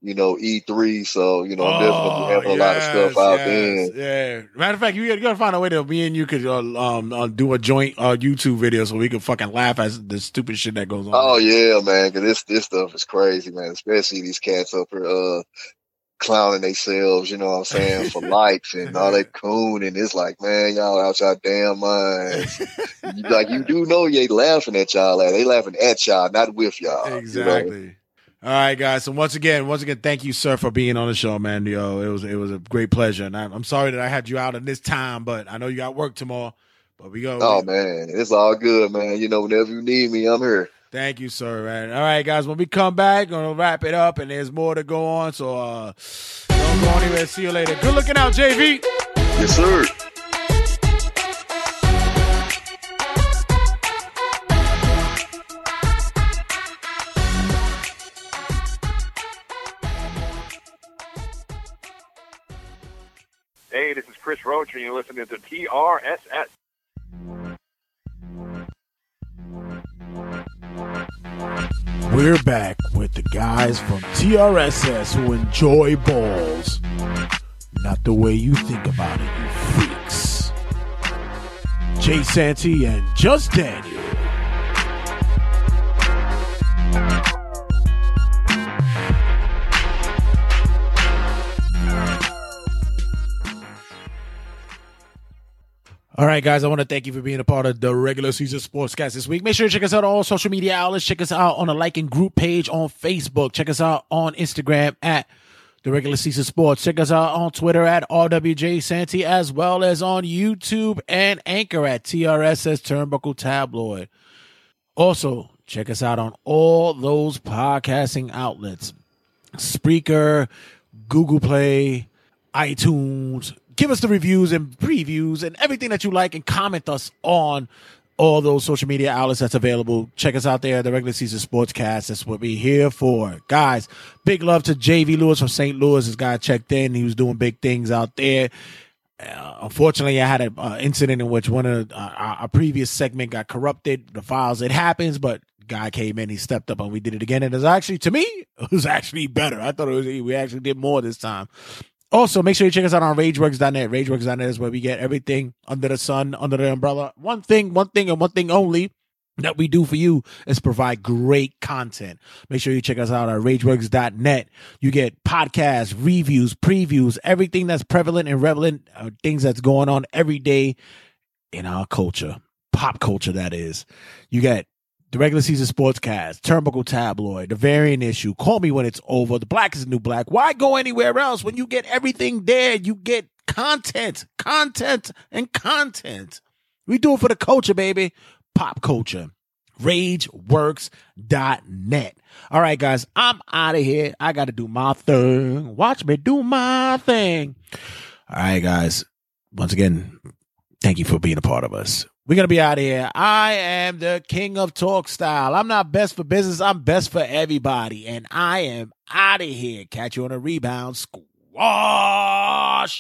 you know, E3. So you know, I'm definitely having a lot of stuff out yes, there. Yeah. Matter of fact, you gotta, you gotta find a way that me and you could uh, um uh, do a joint uh, YouTube video so we can fucking laugh at the stupid shit that goes on. Oh yeah, man, because this this stuff is crazy, man. Especially these cats up here uh clowning themselves, you know what I'm saying, for likes and all that coon and it's like, man, y'all out y'all damn minds. Like you do know they laughing at y'all at they laughing at y'all, not with y'all. you know? All right, guys. So once again, once again, thank you, sir, for being on the show, man. Yo, it was it was a great pleasure, and I'm, I'm sorry that I had you out in this time, but I know you got work tomorrow. But we go. Oh man, it's all good, man. You know, whenever you need me, I'm here. Thank you, sir. Man. All right, guys. When we come back, gonna wrap it up, and there's more to go on. So uh, don't go anywhere. See you later. Good looking out, JV. Yes, sir. Chris Roach, and you're listening to TRSS. We're back with the guys from TRSS who enjoy balls. Not the way you think about it, you freaks. Jay Santy and Just Daniel. All right, guys, I want to thank you for being a part of the regular season sportscast this week. Make sure to check us out on all social media outlets. Check us out on the like and group page on Facebook. Check us out on Instagram at the regular season sports. Check us out on Twitter at RWJ Santy, as well as on YouTube and Anchor at TRSS Turnbuckle Tabloid. Also, check us out on all those podcasting outlets Spreaker, Google Play, iTunes. Give us the reviews and previews and everything that you like and comment us on all those social media outlets that's available. Check us out there, the regular season sportscast. That's what we're here for. Guys, big love to JV Lewis from St. Louis. This guy checked in. He was doing big things out there. Uh, unfortunately, I had an uh, incident in which one of uh, our, previous segment got corrupted. The files, it happens, but guy came in, he stepped up, and we did it again. And it was actually, to me, it was actually better. I thought it was we actually did more this time. Also, make sure you check us out on RageWorks.net. RageWorks.net is where we get everything under the sun, under the umbrella. One thing, one thing, and one thing only that we do for you is provide great content. Make sure you check us out at RageWorks.net. You get podcasts, reviews, previews, everything that's prevalent and relevant, uh, things that's going on every day in our culture, pop culture, that is. You get the regular season sportscast, Turnbuckle Tabloid, the variant issue, Call Me When It's Over, The Black is the New Black. Why go anywhere else when you get everything there? You get content, content, and content. We do it for the culture, baby. Pop culture. RageWorks.net. All right, guys, I'm out of here. I got to do my thing. Watch me do my thing. All right, guys. Once again, thank you for being a part of us. We're going to be out of here. I am the king of talk style. I'm not best for business. I'm best for everybody. And I am out of here. Catch you on a rebound. Squad.